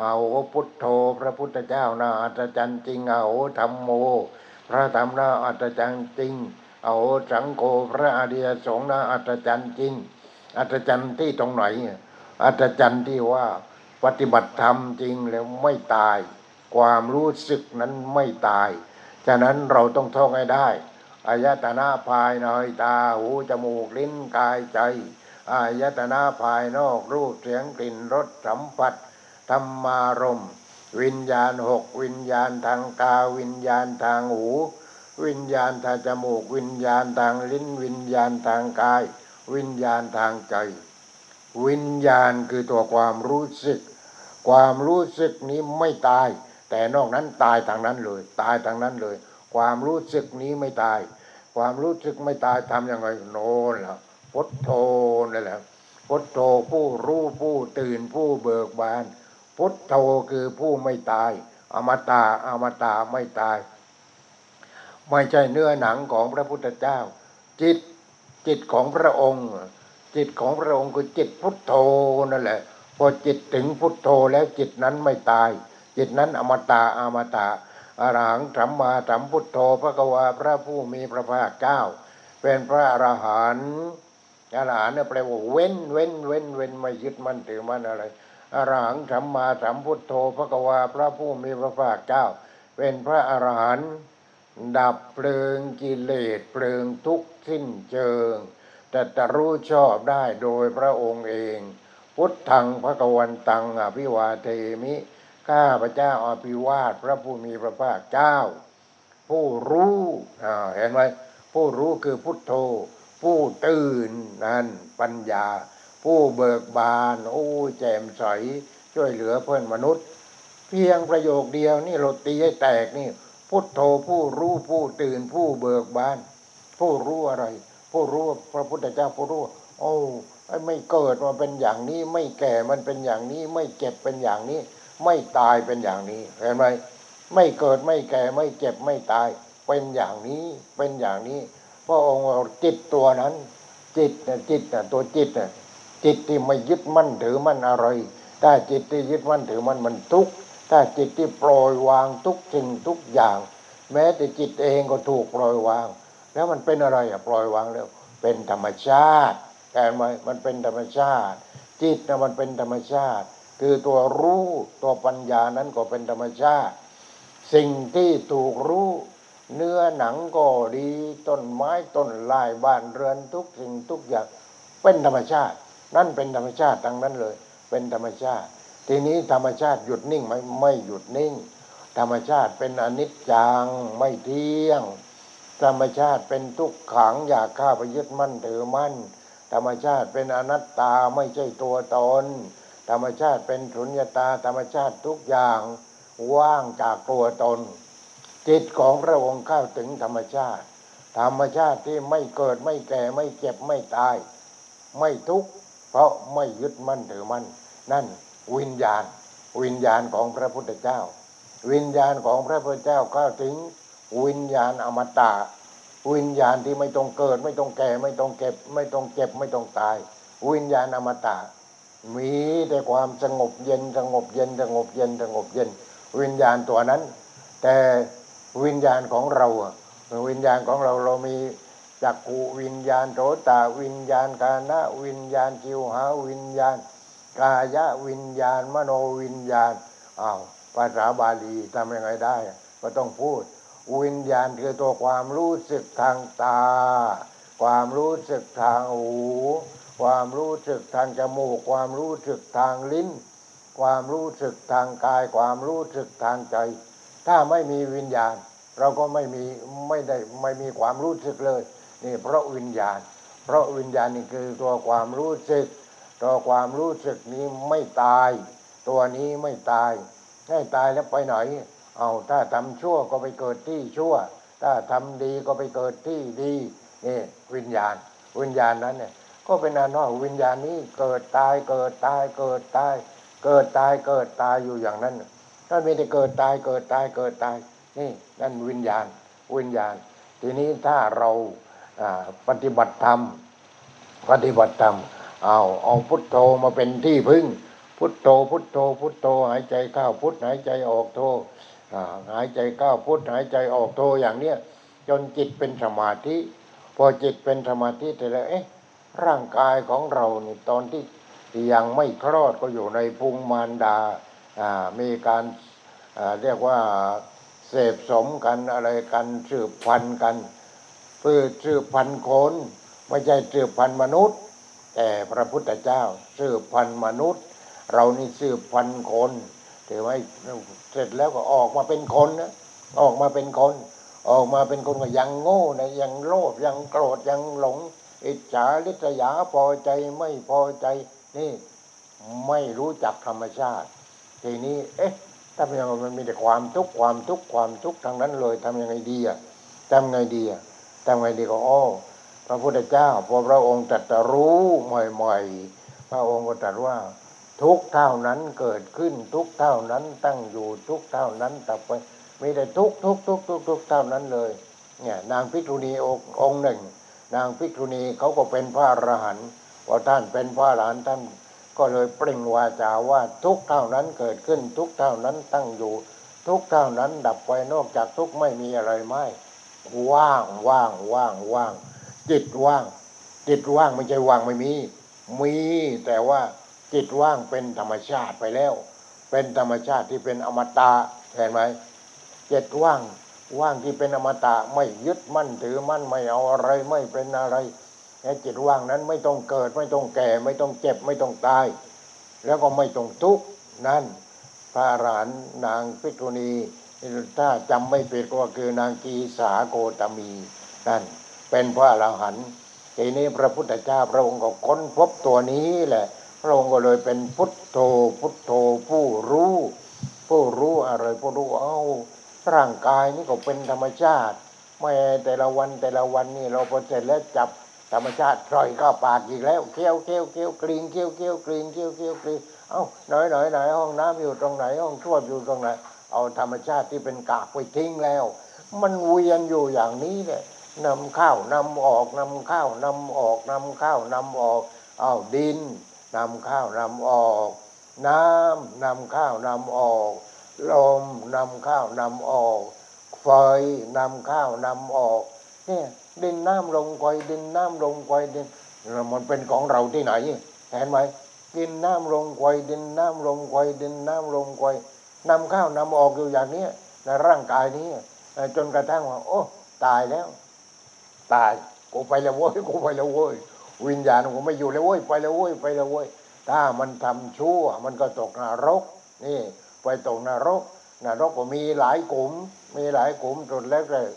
เอาพุทโธพระพุทธเจ้านะอัศจรรย์จริงเอาธรรมโม พระธรรมนะอัศจรรย์จริงเอาสังโฆพระอริยสงฆ์นะอัศจรรย์จริงอัศจรรย์ที่ตรงไหน อัศจรรย์ที่ว่าปฏิบัติธรรมจริงแล้วไม่ตาย ความรู้สึกนั้นไม่ตาย ฉะนั้นเราต้องท่องให้ได้อายตนะภายในตาหูจมูกลิ้นกายใจอายตนะภายนอกรูปเสียงกลิ่นรสสัมผัสธรรมารมวิญญาณหกวิญญาณทางตาวิญญาณทางหู วิญญาณทางจมูก วิญญาณทางลิ้น วิญญาณทางกาย วิญญาณทางใจ วิญญาณคือตัวความรู้สึก ความรู้สึกนี้ไม่ตาย แต่นอกนั้นตายทางนั้นเลย ตายทางนั้นเลย ความรู้สึกนี้ไม่ตาย ความรู้สึกไม่ตายทำยังไงโน่นละพุทโธนั่นแหละพุทโธผู้รู้ผู้ตื่นผู้เบิกบาน พุทโธคือผู้ไม่ตาย อมตะอมตะไม่ตาย ไม่ใช่เนื้อหนังของพระพุทธเจ้า จิตจิตของพระองค์ จิตของพระองค์คือจิตพุทโธนั่นแหละ พอจิตถึงพุทโธแล้วจิตนั้นไม่ตาย จิตนั้นอมตะอมตะอรหังสัมมาสัมพุทโธพระกวาพระผู้มีพระภาคเจ้า เป็นพระอรหันต์อรหันต์เนี่ยแปลว่าเว้นเว้นเว้นเว้นไม่ยึดมั่นถือมั่นอะไรอรหังสัมมาสัมพุทโธพระกวาพระผู้มีพระภาคเจ้า เป็นพระอรหันต์ดับเพลิงกิเลสเพลิงทุกข์สิ้นเชิง จะรู้ชอบได้โดยพระองค์เอง พุทธังพระกวันตังอภิวาเทมิ ข้าพระเจ้าอภิวาทพระผู้มีพระภาคเจ้า ผู้รู้เห็นไหมผู้รู้คือพุทโธ ผู้ตื่นนั่นปัญญา ผู้เบิกบาน โอ้แจ่มใส ช่วยเหลือเพื่อนมนุษย์ เพียงประโยคเดียวนี่เราตีให้แตกนี่ พุทโธผู้รู้ผู้ตื่นผู้เบิกบาน ผู้รู้อะไร ผู้รู้พระพุทธเจ้าผู้รู้โอ้ไม่เกิดมาเป็นอย่างนี้ ไม่แก่มันเป็นอย่างนี้ ไม่เจ็บเป็นอย่างนี้ ไม่ตายเป็นอย่างนี้เห็นไหมไม่เกิดไม่แก่ไม่เจ็บไม่ตาย เป็นอย่างนี้เป็นอย่างนี้พระองค์จิตตัวนั้น จิตนะจิตนะตัวจิตนะจิตที่ไม่ยึดมั่นถือมั่นอะไรถ้าจิตที่ยึดมั่นถือมั่นมันทุกข์ถ้าจิตที่ปล่อยวางทุกสิ่งทุกอย่าง แม้แต่จิตเองก็ถูกปล่อยวาง แล้วมันเป็นอะไรอะปล่อยวางแล้วเป็นธรรมชาติแต่ไหมมันเป็นธรรมชาติ จิตนะมันเป็นธรรมชาติ คือตัวรู้ตัวปัญญานั้นก็เป็นธรรมชาติ สิ่งที่ถูกรู้ เนื้อหนังก็ดีต้นไม้ต้นลายบ้านเรือนทุกสิ่งทุกอย่างเป็นธรรมชาติ นั่นเป็นธรรมชาติทั้งนั้นเลย เป็นธรรมชาติ ทีนี้ธรรมชาติหยุดนิ่งไหมไม่หยุดนิ่ง ธรรมชาติเป็นอนิจจังไม่เที่ยง ธรรมชาติเป็นทุกขังอยากข้าไปยึดมั่นถือมั่น ธรรมชาติเป็นอนัตตาไม่ใช่ตัวตน ธรรมชาติเป็นสุญญตา ธรรมชาติทุกอย่างว่างจากตัวตน จิตของพระองค์เข้าถึงธรรมชาติ ธรรมชาติที่ไม่เกิดไม่แก่ไม่เจ็บไม่ตาย ไม่ทุกข์เพราะไม่ยึดมั่นถือมั่น นั่นวิญญาณ วิญญาณของพระพุทธเจ้า วิญญาณของพระพุทธเจ้าเข้าถึง วิญญาณอมตะวิญญาณที่ไม่ต้องเกิด ไม่ต้องแก่ ไม่ต้องเก็บ ไม่ต้องเจ็บไม่ต้องตาย วิญญาณอมตะ มีแต่ความสงบเย็นสงบเย็นสงบเย็นสงบเย็น วิญญาณตัวนั้น แต่วิญญาณของเราวิญญาณของเราเรามีจักขุวิญญาณโสตาวิญญาณกานะวิญญาณจิวหาวิญญาณ กายวิญญาณ มโนวิญญาณอ้าวภาษาบาลีทำยังไงได้ ก็ต้องพูด วิญญาณคือตัวความรู้สึกทางตา ความรู้สึกทางหู ความรู้สึกทางจมูก ความรู้สึกทางลิ้น ความรู้สึกทางกาย ความรู้สึกทางใจ ถ้าไม่มีวิญญาณ เราก็ไม่มีไม่ได้ไม่มีความรู้สึกเลยนี่เพราะวิญญาณ เพราะวิญญาณนี่คือตัวความรู้สึก ตัวความรู้สึกนี้ไม่ตาย ตัวนี้ไม่ตายให้ตายแล้วไปไหน เอาถ้าทำชั่วก็ไปเกิดที่ชั่ว ถ้าทำดีก็ไปเกิดที่ดีนี่วิญญาณ วิญญาณนั้นเนี่ยก็เป็นอันว่าวิญญาณนี้เกิดตายเกิดตายเกิดตาย เกิดตายเกิดตายอยู่อย่างนั้นนั่นมีแต่เกิดตายเกิดตายเกิดตายนี่นั่นวิญญาณวิญญาณ ทีนี้ถ้าเราปฏิบัติธรรม ปฏิบัติธรรมเอาเอาพุทโธมาเป็นที่พึ่ง พุทโธพุทโธพุทโธหายใจเข้าพุทหายใจออกโธ หายใจเข้าพุทหายใจออกโธอย่างเนี้ยจนจิตเป็นสมาธิ พอจิตเป็นสมาธิแต่แล้วเอ๊ะร่างกายของเราเนี่ตอนที่ยังไม่คลอดก็อยู่ในพุงมารดาอ่ามีการอ่าเรียกว่าเสพสมกันอะไรกันสืบพันธุ์กันเพื่อสืบพันธุ์คนไม่ใช่สืบพันธุ์มนุษย์ แต่พระพุทธเจ้าสืบพันธุ์มนุษย์ เรานี่สืบพันธุ์คนถือไว้ เสร็จแล้วก็ออกมาเป็นคนนะออกมาเป็นคน ออกมาเป็นคนก็ยังโง่นะยังโลภยังโกรธยังหลง อิจฉาลิษยาพอใจไม่พอใจนี่ไม่รู้จักธรรมชาติ ทีนี้ เอ๊ะทำยังไงมันมีแต่ความทุกข์ความทุกข์ความทุกข์ทางนั้นเลยทำยังไงดีอะทำไงดีอะทำไงดีก็อ้อพระพุทธเจ้าพอพระองค์ตรัสรู้ใหม่ๆพระองค์ก็ตรัสว่า ทุกเท่านั้นเกิดขึ้นทุกเท่านั้นตั้งอยู่ทุกเท่านั้นต่อไปมีแต่ทุกทุกทุกทุกทุกเท่านั้นเลย เนี่ย นางพิกษุณีองค์หนึ่ง นางพิกษุณีเขาก็เป็นพระอรหันต์พอท่านเป็นพระอรหันต์ท่านก็เลยเปล่งวาจาว่าทุกเท่านั้นเกิดขึ้น ทุกเท่านั้นตั้งอยู่ ทุกเท่านั้นดับไปนอกจากทุกไม่มีอะไรไม่ว่างว่างว่างว่างจิตว่าง จิตว่างไม่ใช่ว่างไม่มี มีแต่ว่า จิตว่างเป็นธรรมชาติไปแล้ว เป็นธรรมชาติที่เป็นอมตะเห็นไหมจิตว่างว่างที่เป็นอมตะไม่ยึดมั่นถือมั่นไม่เอาอะไรไม่เป็นอะไรไอ้จิตว่างนั้นไม่ต้องเกิดไม่ต้องแก่ ไม่ต้องเจ็บไม่ต้องตาย แล้วก็ไม่ต้องทุกข์นั่นพระอรหันต์นางพิกุณีถ้าจำไม่ผิดก็คือนางกีสาโกตมีนั่นเป็นพระอรหันต์ทีนี้พระพุทธเจ้าพระองค์ก็ค้นพบตัวนี้แหละ ระองค์ก็เลยเป็นพุทโธพุทโธผู้รู้ ผู้รู้อะไรผู้รู้เอ้าร่างกายนี่ก็เป็นธรรมชาติไม่แต่ละวันแต่ละวันนี่เราพอเสร็จแล้วจับธรรมชาติปล่อยเข้าปากอีกแล้วเคี้ยวเคี้ยวเคี้ยวกรีนเคี้ยวเคี้ยวกรีนเคี้ยวเคี้ยวกรีนเอ้าหน่อยหน่อยหน่อยห้องน้ำอยู่ตรงไหนห้องส้วอยู่ตรงไหนเอาธรรมชาติที่เป็นกากไปทิ้งแล้ว มันเวียนอยู่อย่างนี้เลยนำเข้านำออกนำเข้านำออกนำเข้านำออกเอาดิน นำเข้านำออก น้ำนำข้าวนำออก ลมนำข้าวนำออกไฟนำข้าวนำออกเนี่ยดินน้ำลมไฟดินน้ำลมไฟดินมันเป็นของเราที่ไหนเห็นไหมกินน้ำลมไฟดินน้ำลมไฟดินน้ำลมไฟนำข้าวนำออกอยู่อย่างนี้ในร่างกายนี้จนกระทั่งว่า โอ้ ตายแล้ว ตายกูไปแล้วเว้ยกูไปแล้วเว้ย วิญญาณกูไม่อยู่แล้วเว้ยไปแล้วเว้ยไปแล้วเว้ยถ้ามันทำชั่ว มันก็ตกนรก นี่ ไปตกนรกนรกก็มีหลายกลุ่ม มีหลายกลุ่มสุดแล้วเลย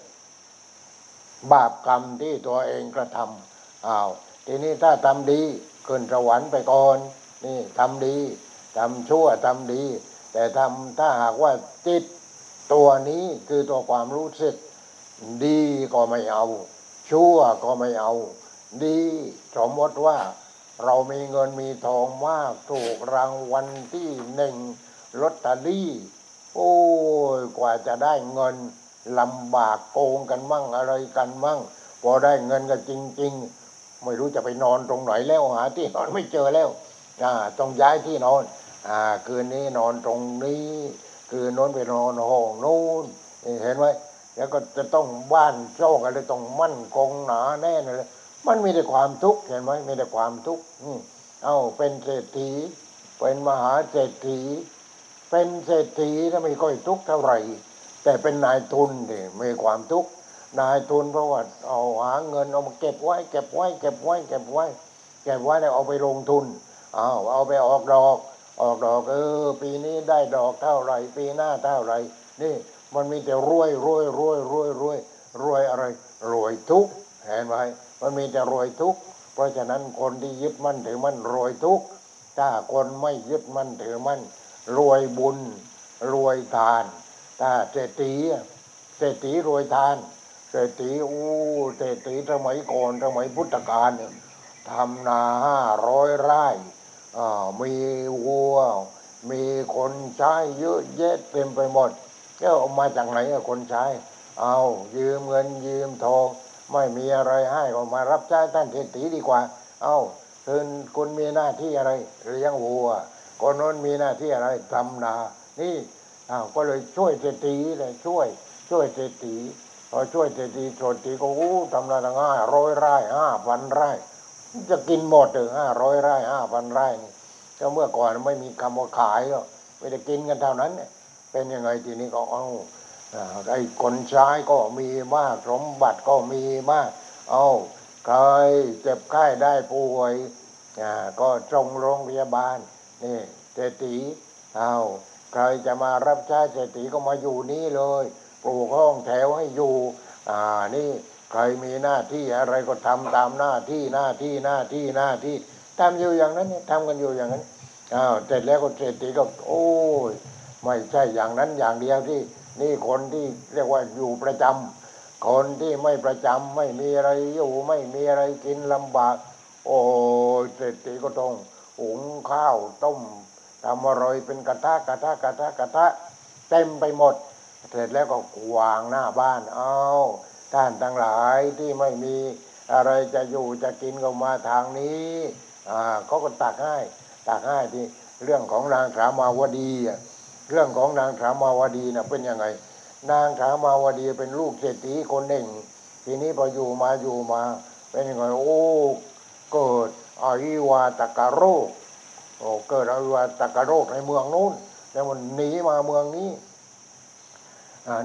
บาปกรรมที่ตัวเองกระทำอ้าวทีนี้ถ้าทำดีขึ้นสวรรค์ไปก่อน นี่ทำดีทำชั่วทำดี แต่ทำถ้าหากว่าจิตตัวนี้คือตัวความรู้สึก ดีก็ไม่เอา ชั่วก็ไม่เอา ดี สมมติว่าเรามีเงินมีทองมากถูกรางวัลที่หนึ่งลอตเตอรี่โอ้ยกว่าจะได้เงินลำบากโกงกันมั่งอะไรกันมั่ง พอได้เงินก็จริง ๆ ไม่รู้จะไปนอนตรงไหนแล้วหาที่นอนไม่เจอแล้วอ่าต้องย้ายที่นอนอ่าคืนนี้นอนตรงนี้ คืนโน้นไปนอนห้องโน้นเห็นไหมแล้วก็จะต้องบ้านโช่องอะไรต้องมั่นคงหนาแน่นเลย มันมีแต่ความทุกข์เห็นไหมมีแต่ความทุกข์เอาเป็นเศรษฐี เป็นมหาเศรษฐี เป็นเศรษฐีแล้วไม่ค่อยทุกข์เท่าไหร่ แต่เป็นนายทุนเนี่ยมีความทุกข์นายทุนเพราะว่าเอาหาเงินเอามาเก็บไว้ เก็บไว้ เก็บไว้ เก็บไว้ เก็บไว้แล้วเอาไปลงทุนเอาเอาไปออกดอก ออกดอกเออ ปีนี้ได้ดอกเท่าไหร่ ปีหน้าเท่าไหร่นี่มันมีแต่รวยรวยรวยรวยรวยรวยอะไรรวยทุกเห็นไหม มันมีแต่รวยทุกเพราะฉะนั้นคนที่ยึดมั่นถือมั่นรวยทุกถ้าคนไม่ยึดมั่นถือมั่นรวยบุญ รวยทาน ถ้าเศรษฐีเศรษฐีรวยทานเศรษฐีอู้เศรษฐีสมัยก่อนสมัยพุทธกาลเนี่ยทำนาห้าร้อยไร่มีวัว มีคนใช้เยอะแยะเต็มไปหมดแล้วเอามาจากไหนคนใช้ เอายืมเงินยืมทอง ไม่มีอะไรให้ก็มารับใช้ท่านเศรษฐีดีกว่า เอาคุณคุณมีหน้าที่อะไรเลี้ยงวัวคนนั้นมีหน้าที่อะไรทำนา นี่อ้าวก็เลยช่วยเศรษฐีเลยช่วย ช่วยเศรษฐีพอช่วยเศรษฐีเศรษฐีก็อู้ทำนาตั้งห้าร้อยไร่ห้าพันไร่ จะกินหมดถึงห้าร้อยไร่ห้าพันไร่นี่ก็เมื่อก่อนไม่มีคำว่าขายก็ไม่ได้กินกันเท่านั้นเนี่ยเป็นยังไงทีนี้ก็เอ้า ไอ้คนใช้ก็มีมากสมบัติก็มีมาก เอาใครเจ็บไข้ได้ป่วยก็จงโรงพยาบาลนี่เศรษฐีเอาใครจะมารับใช้เศรษฐีก็มาอยู่นี่เลยปลูกห้องแถวให้อยู่อ่านี่ใครมีหน้าที่อะไรก็ทำตามหน้าที่หน้าที่หน้าที่หน้าที่ทำอยู่อย่างนั้นเนี่ยทำกันอยู่อย่างนั้นอ้าวเสร็จแล้วก็เศรษฐีก็โอ้ยไม่ใช่อย่างนั้นอย่างเดียวที่ นี่คนที่เรียกว่าอยู่ประจำคนที่ไม่ประจำไม่มีอะไรอยู่ ไม่มีอะไรกินลำบาก โอ้เศรษฐีก็ต้องหุงข้าวต้มทำอร่อยเป็นกระทะกระทะกระทะกระทะเต็มไปหมด เสร็จแล้วก็วางหน้าบ้านเอาท่านทั้งหลายที่ไม่มีอะไรจะอยู่จะกินก็มาทางนี้อ่าเขาก็ตักให้ตักให้ที่เรื่องของนางสามาวดีอะ เรื่องของนางสามาวดีนะเป็นยังไง นางสามาวดีเป็นลูกเศรษฐีคนหนึ่ง ทีนี้พออยู่มาอยู่มา เป็นยังไงโอ้เกิดอาิวาตกโรคโอ้เกิดอาิวาตกโรคในเมืองนู้นแล้วมันหนีมาเมืองนี้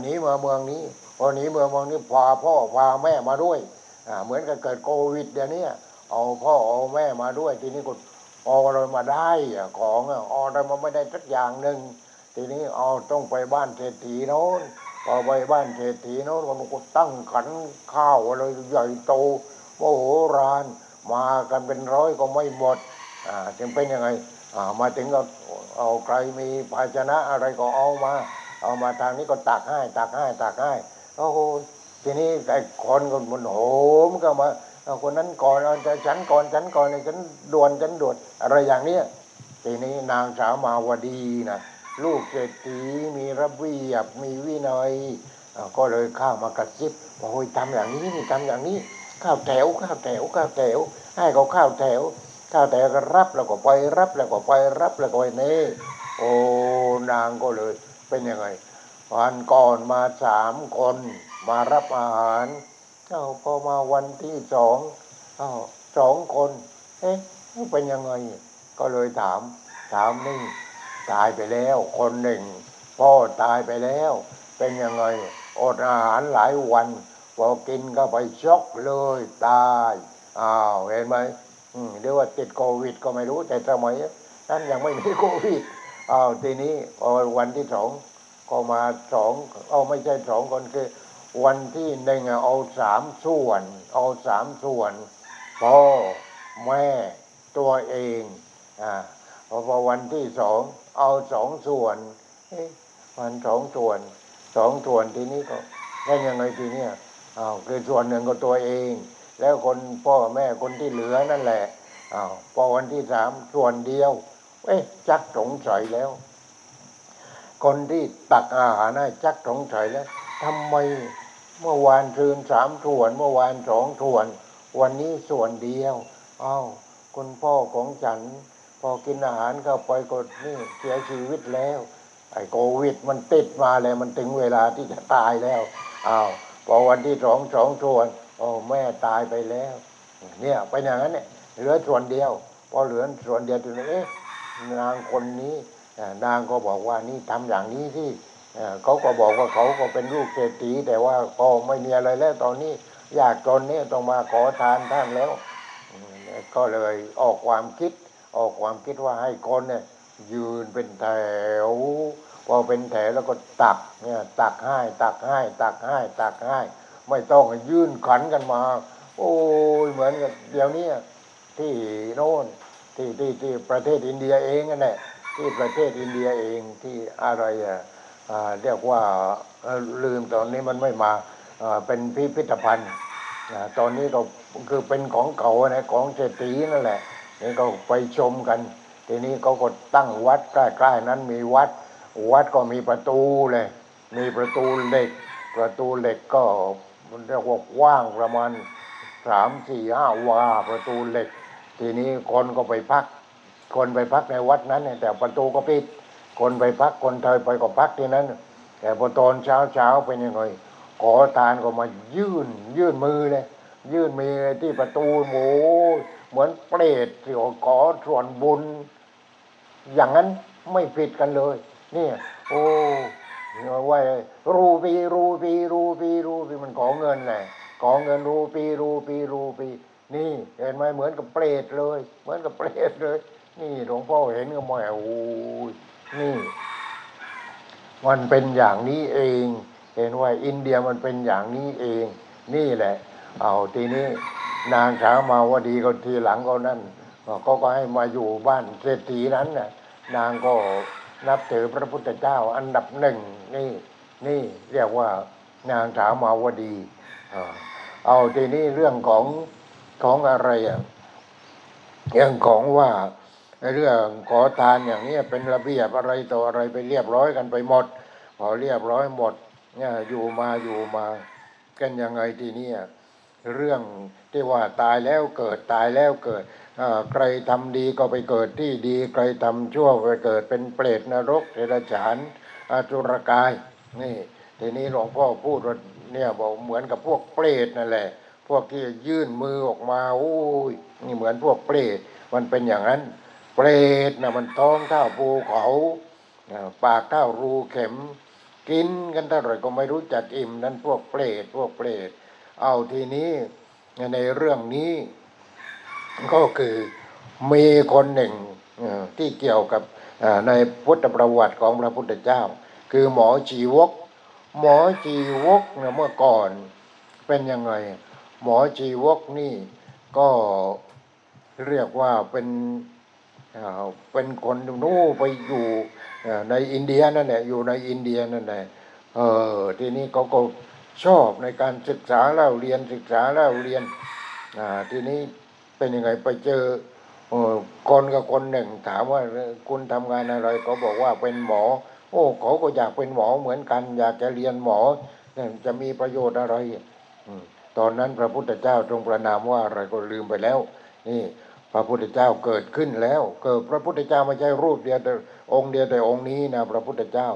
หนีมาเมืองนี้พอหนีเมืองเมืองนี้พาพ่อพาแม่มาด้วยเหมือนกับเกิดโควิดเดี๋ยวนี้เอาพ่อเอาแม่มาด้วย ทีนี้ก็ออะไรมาได้ของออะไรมาไม่ได้สักอย่างหนึ่ง ทีนี้เอาต้องไปบ้านเศรษฐีโน้นพอไปบ้านเศรษฐีโน้นมันก็ตั้งขันข้าวอะไรใหญ่โตโมโหรานมากันเป็นร้อยก็ไม่หมดอ่าจึงเป็นยังไงอ่ามาถึงก็เอาใครมีภาชนะอะไรก็เอามา เอามาทางนี้ก็ตักให้ตักให้ตักให้โอ้โหทีนี้ไอ้คนก็มันโหมก็มาคนนั้นก่อนจะฉันก่อนฉันก่อนฉันด่วนฉันด่วนอะไรอย่างเนี้ยทีนี้นางสาวมาวดีนะ ลูกเศรษฐีมีระเบียบมีวินัยก็เลยเข้ามากระซิบโอ้ยทำอย่างนี้นี่ทำอย่างนี้ ข้าวแถวข้าวแถวข้าวแถว ให้เขาข้าวแถว ข้าวแถวก็รับแล้วก็ไปรับแล้วก็ไปรับแล้วก็ไปนี่โอ้นางก็เลยเป็นยังไงวันก่อนมาสามคนมารับอาหารเอาพอมาวันที่สองเอาสองคน เอ๊ะเป็นยังไง ก็เลยถามถามนี่ ตายไปแล้ว คนหนึ่ง พ่อตายไปแล้ว เป็นยังไงอดอาหารหลายวันพอกินก็ไปช็อกเลยตายอ้าวเห็นไหมเรียกว่าติดโควิดก็ไม่รู้แต่สมัยนั้นยังไม่มีโควิดอ้าวทีนี้พอวันที่สองก็มาสองเอาไม่ใช่สองคนคือ วันที่หนึ่งเอาสามส่วน เอาสามส่วนพ่อแม่ตัวเองอ่าพอวันที่สอง เอาสองส่วนเอ๊ะวันสองส่วนสองส่วนทีนี้ก็ได้ยังไงทีเนี้ยอ้าวคือส่วนหนึ่งก็ตัวเอง แล้วคนพ่อแม่คนที่เหลือนั่นแหละอ้าวพอวันที่สามส่วนเดียว เอ๊ะจักสงสัยแล้ว คนที่ตักอาหารให้จักสงสัยแล้วทำไมเมื่อวานคืนสามส่วน เมื่อวานสองส่วน วันนี้ส่วนเดียวอ้าวคุณพ่อของฉัน พอกินอาหารเข้าไปก็นี่เสียชีวิตแล้ว ไอ้โควิดมันติดมาแล้วมันถึงเวลาที่จะตายแล้วอ้าวพอวันที่สองสองส่วนโอ้แม่ตายไปแล้ว เนี่ยเป็นอย่างนั้นเนี่ยเหลือส่วนเดียว พอเหลือส่วนเดียวถึงเอ๊ะนางคนนี้นางก็บอกว่านี่ทำอย่างนี้ที่เขาก็บอกว่าเขาก็เป็นลูกเศรษฐีแต่ว่าก็ไม่มีอะไรแล้วตอนนี้อยากจนเนี่ยต้องมาขอทานท่านแล้ว ก็เลยออกความคิด ออกความคิดว่าให้คนเนี่ยยืนเป็นแถว พอเป็นแถวแล้วก็ตักเนี่ยตักให้ตักให้ตักให้ตักให้ ไม่ต้องยื่นขันกันมา โอ้ยเหมือนกับเดี๋ยวนี้ที่โน่นที่ที่ที่ประเทศอินเดียเองนั่นแหละที่ประเทศอินเดียเองที่อะไรอะเรียกว่าลืมตอนนี้มันไม่มาเป็นพิพิธภัณฑ์ตอนนี้ก็คือเป็นของเก่านะของเศรษฐีนั่นแหละ นี่ก็ไปชมกัน ทีนี้เขาก็ตั้งวัดใกล้ๆนั้นมีวัด วัดก็มีประตูเลย มีประตูเหล็ก ประตูเหล็กก็มันเรียกว่ากว้างประมาณสามสี่ห้าวาประตูเหล็ก ทีนี้คนก็ไปพัก คนไปพักในวัดนั้นเนี่ยแต่ประตูก็ปิด คนไปพักคนเทยไปก็พักที่นั้น แต่พอตอนเช้าเช้าๆเป็นยังไงขอทานก็มายื่น ยื่นมือเลย ยื่นมือที่ประตูโอ้ เหมือนเปรตที่ขอส่วนบุญ อย่างนั้นไม่ผิดกันเลยเนี่ยโอ้ว่ารูปีรูปีรูปีรูปีมันขอเงินแหละขอเงินรูปีรูปีรูปี นี่เห็นไหมเหมือนกับเปรตเลย เหมือนกับเปรตเลย นี่หลวงพ่อเห็นก็มอยโอ้ยนี่มันเป็นอย่างนี้เอง เห็นว่าอินเดียมันเป็นอย่างนี้เอง นี่แหละ เอาทีนี้ นางสาวมาวดีก็ทีหลังก็นั่นก็ก็ให้มาอยู่บ้านเศรษฐีนั้นน่ะนางก็นับถือพระพุทธเจ้าอันดับหนึ่งนี่นี่เรียกว่านางสาวมาวดีเอาทีนี้เรื่องของของอะไรอะเรื่องของว่าเรื่องขอทานอย่างนี้เป็นระเบียบอะไรต่ออะไรไปเรียบร้อยกันไปหมดพอเรียบร้อยหมดเนี่ยอยู่มาอยู่มากันยังไงทีนี้ เรื่องที่ว่าตายแล้วเกิดตายแล้วเกิดใครทำดีก็ไปเกิดที่ดี ใครทำชั่วไปเกิดเป็นเปรตนรกเดรัจฉานอจุรกายนี่ทีนี้หลวงพ่อพูดว่าเนี่ยบอกเหมือนกับพวกเปรตนั่นแหละ พวกที่ยื่นมือออกมาโอ้ยนี่เหมือนพวกเปรตมันเป็นอย่างนั้น เปรตนะมันท้องเท่าภูเขาอ่าปากเท่ารูเข็ม กินกันเท่าไหร่ก็ไม่รู้จักอิ่มนั่นพวกเปรตพวกเปรต เอาทีนี้ในเรื่องนี้ก็คือมีคนหนึ่งที่เกี่ยวกับในพุทธประวัติของพระพุทธเจ้า คือหมอชีวก หมอชีวกเมื่อก่อนเป็นยังไง หมอชีวกนี่ก็เรียกว่าเป็นเป็นคนนู้ไปอยู่ในอินเดียนั่นแหละอยู่ในอินเดียนั่นแหละเออทีนี้เขาก็ ชอบในการศึกษาเล่าเรียนศึกษาเล่าเรียนทีนี้เป็นยังไงไปเจอคนกับคนหนึ่ง ถามว่าคุณทำงานอะไรเขาบอกว่าเป็นหมอ โอ้เขาก็อยากเป็นหมอเหมือนกัน อยากจะเรียนหมอจะมีประโยชน์อะไรตอนนั้นพระพุทธเจ้าทรงประนามว่าอะไรก็ลืมไปแล้ว นี่ พระพุทธเจ้าเกิดขึ้นแล้ว เกิดพระพุทธเจ้าไม่ใช่รูปเดียวแต่องค์เดียวแต่องค์นี้นะพระพุทธเจ้า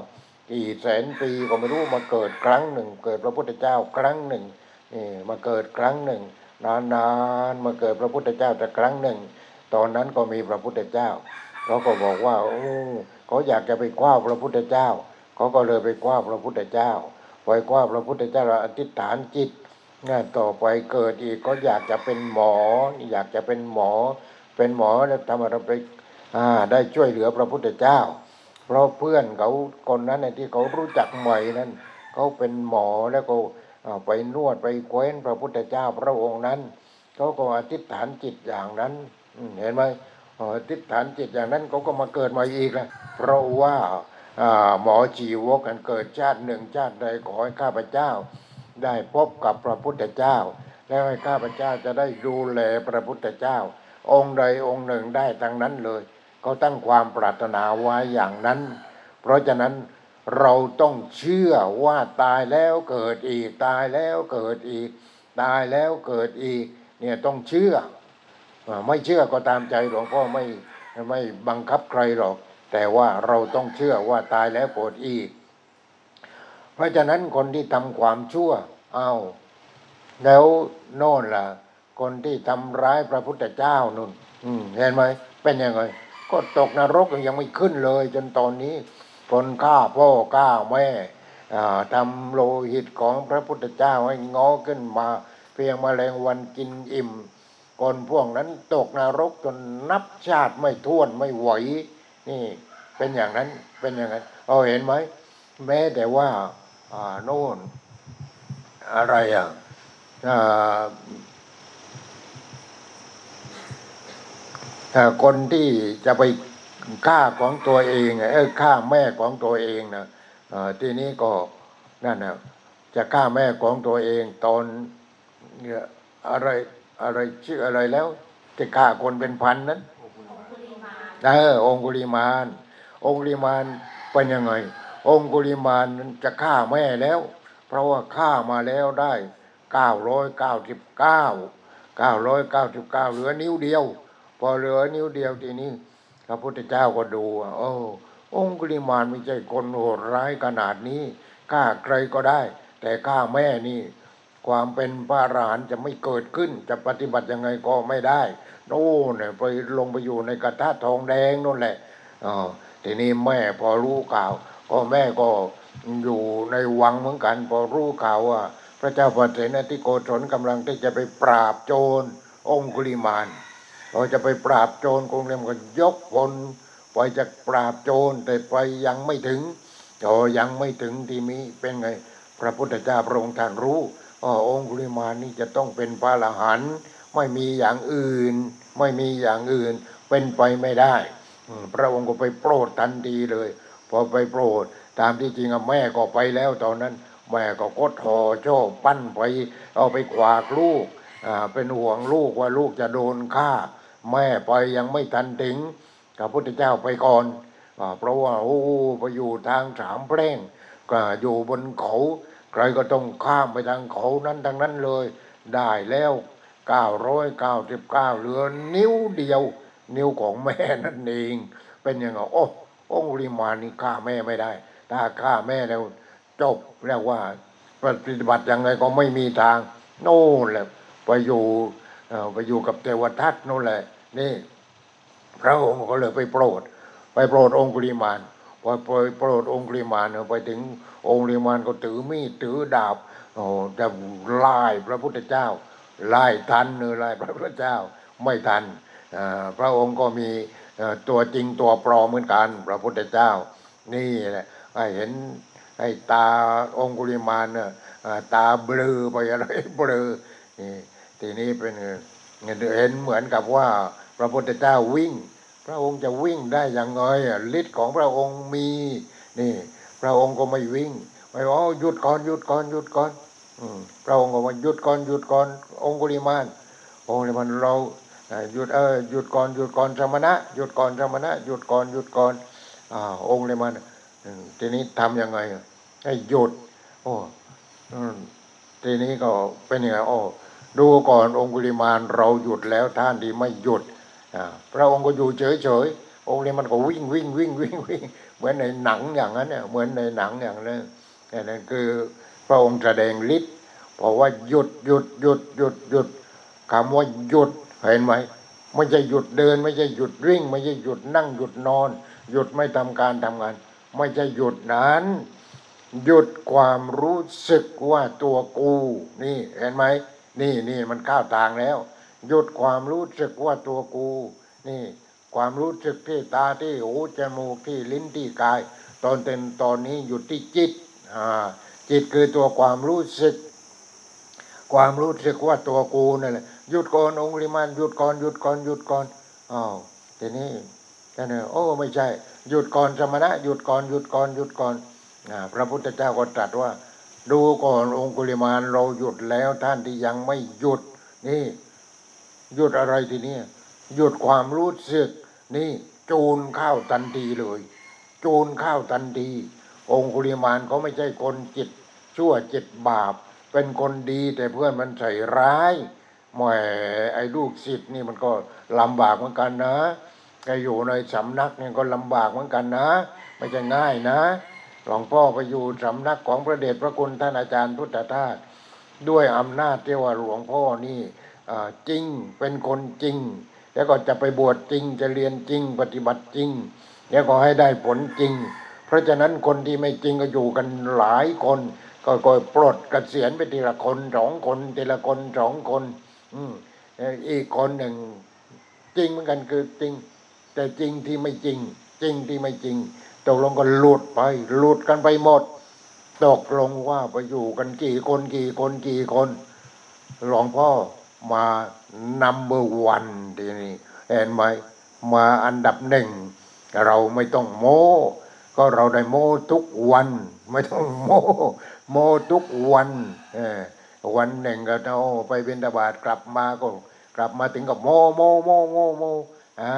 กี่แสนปีก็ไม่รู้มาเกิดครั้งหนึ่ง เกิดพระพุทธเจ้าครั้งหนึ่งนี่มาเกิดครั้งหนึ่ง นานๆมาเกิดพระพุทธเจ้าแต่ครั้งหนึ่ง ตอนนั้นก็มีพระพุทธเจ้าเขาก็บอกว่าโอ้เขาอยากจะไปคว้าพระพุทธเจ้าเขาก็เลยไปคว้าพระพุทธเจ้าไปคว้าพระพุทธเจ้าแล้วอธิษฐานจิตงานต่อไปเกิดอีกก็อยากจะเป็นหมอ อยากจะเป็นหมอ เป็นหมอแล้วทำอะไรไปอ่าได้ช่วยเหลือพระพุทธเจ้า เพราะเพื่อนเขาคนนั้นน่ะที่เขารู้จักใหม่นั้นเขาเป็นหมอแล้วก็ไปนวดไปเคว้นพระพุทธเจ้าพระองค์นั้นเขาก็อธิษฐานจิตอย่างนั้นเห็นไหมอธิษฐานจิตอย่างนั้นเขาก็มาเกิดใหม่อีกแล้วเพราะว่าอ่าหมอจีวกกันเกิดชาติหนึ่งชาติใดขอให้ข้าพเจ้า ได้พบกับพระพุทธเจ้า แล้วให้ข้าพเจ้าจะได้ดูแลพระพุทธเจ้า องค์ใดองค์หนึ่งได้ทั้งนั้นเลย เขาตั้งความปรารถนาไว้อย่างนั้น เพราะฉะนั้นเราต้องเชื่อว่าตายแล้วเกิดอีกตายแล้วเกิดอีก ตายแล้วเกิดอีก เนี่ยต้องเชื่อ ไม่เชื่อก็ตามใจหลวงพ่อไม่ไม่บังคับใครหรอก แต่ว่าเราต้องเชื่อว่าตายแล้วเกิดอีก เพราะฉะนั้นคนที่ทำความชั่วเอาแล้วโน่นล่ะ คนที่ทำร้ายพระพุทธเจ้านุ่นเห็นไหมเป็นยังไง ก็ตกนรกยังไม่ขึ้นเลย จนตอนนี้คนฆ่าพ่อฆ่าแม่ทำโลหิตของพระพุทธเจ้าให้งอขึ้นมา เพียงมแมลงวันกินอิ่มคนพวกนั้นตกนรกจนนับชาติไม่ท้วนไม่ไหว นี่เป็นอย่างนั้นเป็นอย่างนั้นเอาเห็นไหมแม้แต่ว่าอ่าโน่นอะไรอะอ่าถ้า คนที่จะไปฆ่าของตัวเองเออฆ่าแม่ของตัวเองนะอ่าทีนี้ก็นั่นนะจะฆ่าแม่ของตัวเองตอนอะไรอะไรชื่ออะไรแล้วจะฆ่าคนเป็นพันนั้นเออองคุลิมาน องคุลิมานเป็นยังไง องคุลิมานนั้นจะฆ่าแม่แล้ว เพราะว่าฆ่ามาแล้วได้เก้าร้อยเก้าสิบเก้าเก้าร้อยเก้าสิบเก้าเหลือนิ้วเดียว พอเหลือนิ้วเดียวทีนี้พระพุทธเจ้าก็ดูว่าโอ้องคุลิมานไม่ใช่คนโหดร้ายขนาดนี้ฆ่าใครก็ได้ แต่ฆ่าแม่นี่ ความเป็นพระอรหันต์จะไม่เกิดขึ้น จะปฏิบัติยังไงก็ไม่ได้โน่นเนี่ยไปลงไปอยู่ในกระทะทองแดงนู่นแหละอ๋อทีนี้แม่พอรู้ข่าว ก็แม่ก็อยู่ในวังเหมือนกัน พอรู้ข่าวว่า พระเจ้าปเสนที่โกศลกำลังที่จะไปปราบโจรองคุลิมาน พอจะไปปราบโจรองคุลิมานก็ยกพลไปจะปราบโจรแต่ไปยังไม่ถึงโอยังไม่ถึงทีนี้เป็นไง พระพุทธเจ้าพระองค์ท่านรู้อ๋อองคุลิมานนี่จะต้องเป็นพระอรหันไม่มีอย่างอื่น ไม่มีอย่างอื่น เป็นไปไม่ได้พระองค์ก็ไปโปรดทันทีเลย พอไปโปรด ตามที่จริงอะแม่ก็ไปแล้วตอนนั้น แม่ก็กดทอโจ้ปั้นไป เอาไปขวากลูกอ่าเป็นห่วงลูกว่าลูกจะโดนฆ่า แม่ไปยังไม่ทันถึงพระพุทธเจ้าไปก่อนอเพราะว่าโอ้ไปอยู่ทางสามแพร่งก็อยู่บนเขา ใครก็ต้องข้ามไปทางเขานั้นทางนั้นเลย ได้แล้วเก้าร้อยเก้าสิบเก้าเหลือนิ้วเดียว นิ้วของแม่นั่นเอง เป็นยังไงโอ้องค์ริมานี่ฆ่าแม่ไม่ได้ ถ้าฆ่าแม่แล้วจบเรียกว่าปฏิบัติยังไงก็ไม่มีทาง โน่นแหละไปอยู่ไปอยู่กับเทวทัตโน่นแหละ นี่ พระองค์ก็เลยไปโปรด ไปโปรดองคุลิมานพอไปโปรดองคุลิมานเนี่ยไปถึงองคุลิมานก็ถือมีดถือดาบโอ้จะไล่พระพุทธเจ้า ไล่ทันเนอไล่พระพุทธเจ้าไม่ทันพระองค์ก็มีตัวจริงตัวปลอมเหมือนกัน พระพุทธเจ้า นี่แหละให้เห็นให้ตาองคุลิมานเนี่ยตาเบลอไปอะไรเบลอนี่ทีนี้เป็นไง เห็นเหมือนกับว่าพระพุทธเจ้าวิ่ง พระองค์จะวิ่งได้ยังไงฤทธิ์ของพระองค์มีนี่ พระองค์ก็ไม่วิ่งไม่ว่าหยุดก่อนหยุดก่อนหยุดก่อนอพระองค์ก็ว่าหยุดก่อนหยุดก่อน องคุลิมานองคุลิมานเราหยุดเออหยุดก่อนหยุดก่อนสมณะหยุดก่อนสมณะหยุดก่อนหยุดก่อนอ่าองคุลิมานทีนี้ทำยังไงให้หยุดโอ้ทีนี้ก็เป็นยังไงโอ้ ดูก่อนองคุลิมานเราหยุดแล้วท่านที่ไม่หยุดอ่าพระองค์ก็อยู่เฉยๆองค์นี้มันก็วิ่งวิ่งวิ่งวิ่งวิ่งเหมือนในหนังอย่างนั้นเนี่ยเหมือนในหนังอย่างนั้นนั่นคือพระองค์แสดงฤทธิ์เพราะว่าหยุดหยุดหยุดหยุดหยุดคำว่าหยุดเห็นไหมไม่ใช่หยุดเดิน ไม่ใช่หยุดวิ่ง ไม่ใช่หยุดนั่งหยุดนอน หยุดไม่ทำการทำงาน ไม่ใช่หยุดนั้น หยุดความรู้สึกว่าตัวกู นี่เห็นไหม นี่นี่มันเข้าวทางแล้วหยุดความรู้สึกว่าตัวกู นี่ ความรู้สึกที่ตาที่หูจมูกที่ลิ้นที่กาย ตอนเต็มตอนนี้หยุดที่จิตอ่าจิตคือตัวความรู้สึก ความรู้สึกว่าตัวกูนั่นแหละหยุดก่อนองค์ลิมานหยุดก่อนหยุดก่อนหยุดก่อนอ้าวทีนี้ก็เนี่โอ้ไม่ใช่ หยุดก่อนสมณะหยุดก่อนหยุดก่อนหยุดก่อนอ่าพระพุทธเจ้าก็ตรัสว่า ดูก่อนองคุลิมานเราหยุดแล้วท่านที่ยังไม่หยุด นี่ หยุดอะไรทีนี้หยุดความรู้สึก นี่จูนข้าวทันทีเลย จูนข้าวทันที องคุลิมานเขาไม่ใช่คนจิต ชั่วจิตบาป เป็นคนดีแต่เพื่อนมันใส่ร้ายแหมไอ้ลูกศิษย์นี่มันก็ลำบากเหมือนกันนะไอ้อยู่ในสำนักเนี่ยก็ลำบากเหมือนกันนะ ไม่ใช่ง่ายนะ หลวงพ่อไปอยู่สำนักของพระเดชพระคุณท่านอาจารย์พุทธทาสด้วยอำนาจที่ว่าหลวงพ่อนี่จริงเป็นคนจริง แล้วก็จะไปบวชจริงจะเรียนจริงปฏิบัติจริง แล้วก็ให้ได้ผลจริง เพราะฉะนั้นคนที่ไม่จริงก็อยู่กันหลายคน ก็ก็ปลดเกษียณไปทีละคนสองคนทีละคนสองคน อืมเอ่ออีกคนหนึ่งจริงเหมือนกันคือจริง แต่จริงที่ไม่จริง จริงที่ไม่จริง ตกลงก็หลุดไปหลุดกันไปหมด ตกลงว่าไปอยู่กันกี่คนกี่คนกี่คนหลวงพ่อมานัมเบอร์วันทีนี้เห็นไหมมาอันดับหนึ่ง เราไม่ต้องโม้ก็เราได้โม้ทุกวัน ไม่ต้องโม้โม้ทุกวันอวันหนึ่งก็เอาไปบินตบาตกลับมาก็ กลับมาถึงก็โม้โม้โม้โม้โม้อ่า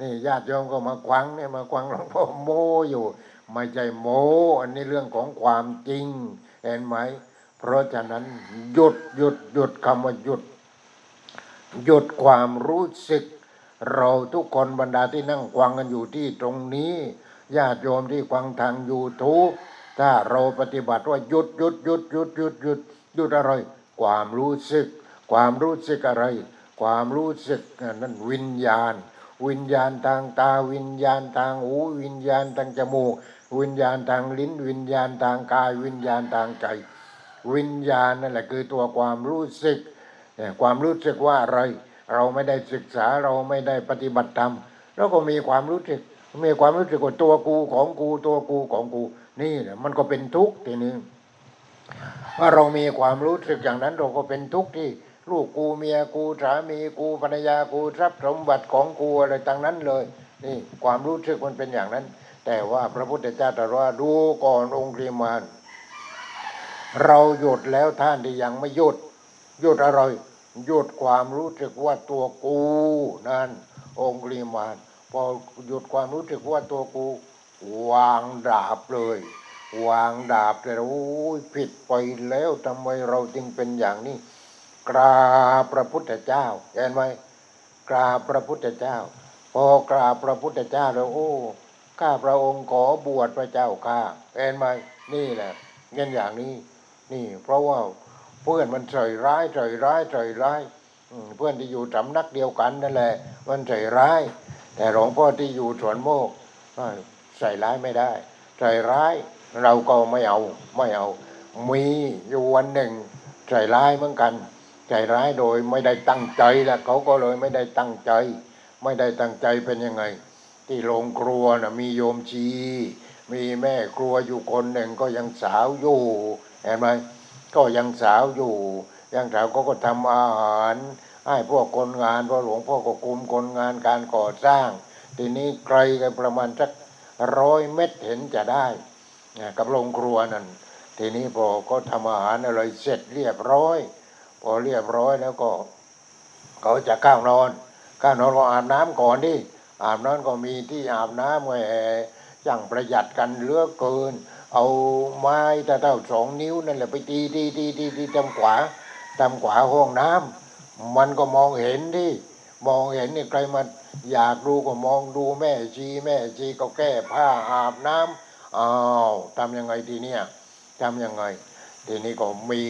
นี่ญาติโยมก็มาควังเนี่ยมาควังหลวงพ่อโมอยู่ไม่ใช่โม อันนี้เรื่องของความจริง เห็นไหม เพราะฉะนั้นหยุดหยุดหยุดคำว่าหยุด หยุดความรู้สึก เราทุกคนบรรดาที่นั่งควังกันอยู่ที่ตรงนี้ญาติโยมที่ควังทางยูทูบถ้าเราปฏิบัติว่าหยุดหยุดหยุดหยุดหยุดหยุดหยุดอะไร ความรู้สึก ความรู้สึกอะไร ความรู้สึกนั่นวิญญาณ วิญญาณทางตา วิญญาณทางหู วิญญาณทางจมูก วิญญาณทางลิ้น วิญญาณทางกาย วิญญาณทางใจ วิญญาณนั่นแหละคือตัวความรู้สึกเนี่ยความรู้สึกว่าอะไร เราไม่ได้ศึกษาเราไม่ได้ปฏิบัติธรรมเราก็มีความรู้สึก มีความรู้สึกว่าตัวกูของกูตัวกูของกู นี่แหละมันก็เป็นทุกข์ทีนี้ว่าเรามีความรู้สึกอย่างนั้นเราก็เป็นทุกข์ที่ ลูกกูเมียกูสามีกูภรรยากูทรัพย์สมบัติของกูอะไรต่างนั้นเลยนี่ความรู้สึกมันเป็นอย่างนั้น แต่ว่าพระพุทธเจ้าตรัสว่าดูก่อนองค์ริมานเราหยุดแล้วท่านที่ยังไม่หยุดหยุดอะไรหยุดความรู้สึกว่าตัวกูนั่นองค์ริมานพอหยุดความรู้สึกว่าตัวกู วางดาบเลย วางดาบเลยโอ้ยผิดไปแล้วทำไมเราจึงเป็นอย่างนี้ กราบพระพุทธเจ้าเห็นไหมกราบพระพุทธเจ้า พอกราบพระพุทธเจ้าแล้วโอ้ข้าพระองค์ขอบวชพระเจ้าข้าเห็นไหมนี่แหละเงี้ยอย่างนี้ นี่ เพราะว่าเพื่อนมันใส่ร้ายใส่ร้ายใส่ร้ายเพื่อนที่อยู่สำนักเดียวกันนั่นแหละ มันใส่ร้าย แต่หลวงพ่อที่อยู่สวนโมกใส่ร้ายไม่ได้ ใส่ร้ายเราก็ไม่เอา ไม่เอา มีอยู่วันหนึ่งใส่ร้ายเหมือนกัน ใจร้ายโดยไม่ได้ตั้งใจแล้วเขาก็เลยไม่ได้ตั้งใจ ไม่ได้ตั้งใจเป็นยังไง ที่โรงครัวนะมีโยมชี มีแม่ครัวอยู่คนหนึ่งก็ยังสาวอยู่เห็นไหมก็ยังสาวอยู่ยังสาวก็ก็ทำอาหารให้พวกคนงานเพราะหลวงพ่อก็คุมคนงานการก่อสร้าง ทีนี้ไกลกันประมาณสักร้อยเมตรเห็นจะได้นะกับโรงครัวนั่นทีนี้พอก็ทำอาหารอะไรเสร็จเรียบร้อย พอเรียบร้อยแล้วก็ เขาจะข้าวนอนข้าวนอนก็อาบน้ำก่อนดิอาบน้ำก็มีที่อาบน้ำแหมอย่างประหยัดกันเลือกเกิน เอาไม้ตะเท่าสองนิ้วนั่นแหละไปตีตีตีตีตีตำขวาตำขวาห้องน้ำมันก็มองเห็นดิมองเห็นนี่ใครมาอยากดูก็มองดูแม่ชีแม่ชีก็แก้ผ้าอาบน้ำอ้าวทำยังไงทีเนี้ยทำยังไง ทีนี้ก็มี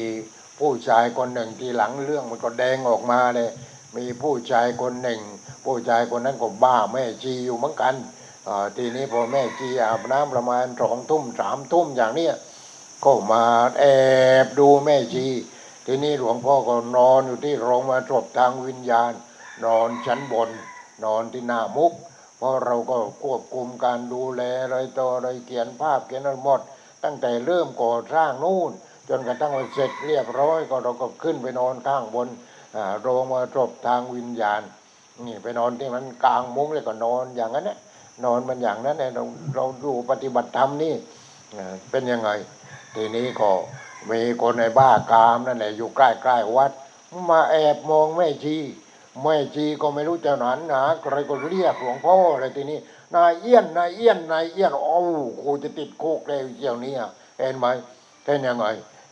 ผู้ชายคนหนึ่งทีหลังเรื่องมันก็แดงออกมาเลย มีผู้ชายคนหนึ่ง ผู้ชายคนนั้นก็บ้าแม่ชีอยู่เหมือนกันทีนี้พอแม่ชีอาบน้ำประมาณสองทุ่มสามทุ่มอย่างเนี้ยก็มาแอบดูแม่ชี ทีนี้หลวงพ่อก็นอนอยู่ที่โรงมาจบทางวิญญาณ นอนชั้นบน นอนที่หน้ามุก เพราะเราก็ควบคุมการดูแลอะไรต่ออะไรเขียนภาพเขียนอะไรหมด ตั้งแต่เริ่มก่อสร้างนู่น จนกระทั่งว่าเสร็จเรียบร้อยก็เราก็ขึ้นไปนอนข้างบนโรงมาจบทางวิญญาณนี่ไปนอนที่มันกลางมุ้งเลยก็นอนอย่างนั้นเนี่ยนอนมันอย่างนั้นเนี่ยเราเราดูปฏิบัติธรรมนี่เป็นยังไง ทีนี้ก็มีคนในบ้ากามนั่นแหละอยู่ใกล้ๆวัด มาแอบมองแม่ชีแม่ชีก็ไม่รู้จะหนันหาใครก็เรียกหลวงพ่อเลยทีนี้นายเอี้ยนนายเอี้ยนนายเอี้ยนโอ้กูจะติดคุกเลยเจ้าเนี้เห็นไหมเป็นยังไง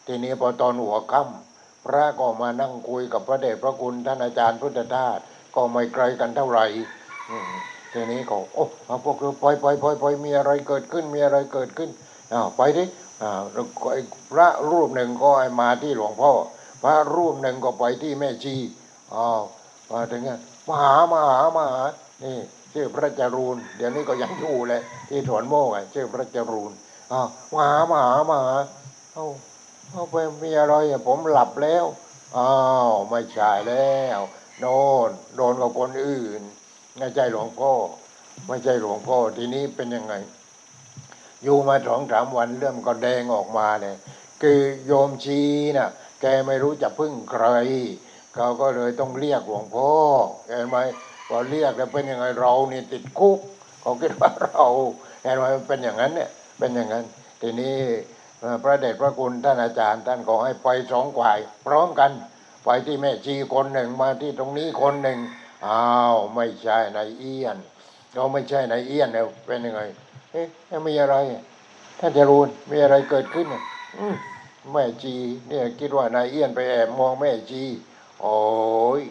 ทีนี้พอตอนหัวค่ำพระก็มานั่งคุยกับพระเดชพระคุณท่านอาจารย์พุทธทาสก็ไม่ไกลกันเท่าไหร่ทีนี้ก็โอ้พวกเราปล่อยปล่อยปล่อยปล่อยมีอะไรเกิดขึ้นมีอะไรเกิดขึ้นอ้าวไปดิอ่าวก็ไอ้พระรูปหนึ่งก็มาที่หลวงพ่อ พระรูปหนึ่งก็ไปที่แม่ชีอ้าวมาถึงไงมาหามาหามาหานี่ชื่อพระจรูนเดี๋ยวนี้ก็ยังอยู่เลยที่ถวนโมกอะชื่อพระจรูนอ้าวมาหามาหามาหาเอ้า เอาไปมีอะไรอะผมหลับแล้วอ้าวไม่ใช่แล้วโน่นโดนกับคนอื่นไม่ใช่หลวงพ่อ ไม่ใช่หลวงพ่อทีนี้เป็นยังไง อยู่มาสองสามวันเริ่มก็แดงออกมาเลยคือโยมชีน่ะ แกไม่รู้จะพึ่งใคร เขาก็เลยต้องเรียกหลวงพ่อเห็นไหมพอเรียกแล้วเป็นยังไงเราเนี่ติดคุกเขาคิดว่าเราเห็นไหมเป็นอย่างนั้นเนี่ยเป็นอย่างนั้น ทีนี้ พระเดชพระคุณท่านอาจารย์ ท่านก็ให้ไปสองฝ่าย พร้อมกันไปที่แม่ชีคนหนึ่งมาที่ตรงนี้คนหนึ่งอ้าวไม่ใช่นายเอี้ยนเราไม่ใช่นายเอี้ยนแล้วเป็นยังไงเอ๊ะมีอะไรท่านจรูนมีอะไรเกิดขึ้นอืแม่ชีเนี่ยคิดว่านายเอี้ยนไปแอบมองแม่ชีโอ้ย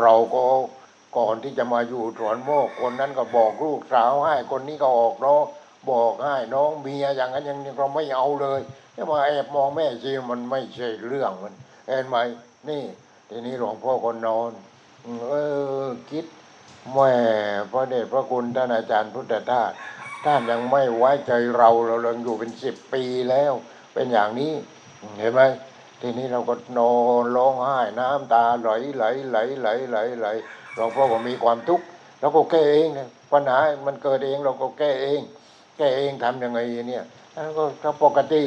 เราก็ก่อนที่จะมาอยู่สวนโมกคนนั้นก็บอกลูกสาวให้คนนี้ก็ออกเน้อง บอกให้น้องเมียอย่างนั้นอย่างนี้เราไม่เอาเลยจะมาแอบมองแม่ชีมันไม่ใช่เรื่องมันเห็นไหมนี่ทีนี้หลวงพ่อคนนอน เออคิดแม่พระเดชพระคุณท่านอาจารย์พุทธทาสท่านยังไม่ไว้ใจเราเราเรงอยู่เป็นสิบปีแล้ว เป็นอย่างนี้เห็นไหมทีนี้เราก็นอนร้องไห้น้ำตาไหลไหลไหลไหลไหลไหลหลวงพ่อก็มีความทุกข์เราก็แก้เองปัญหามันเกิดเองเราก็แก้เอง แกเองทำยังไงเนี่ยก็ปกติ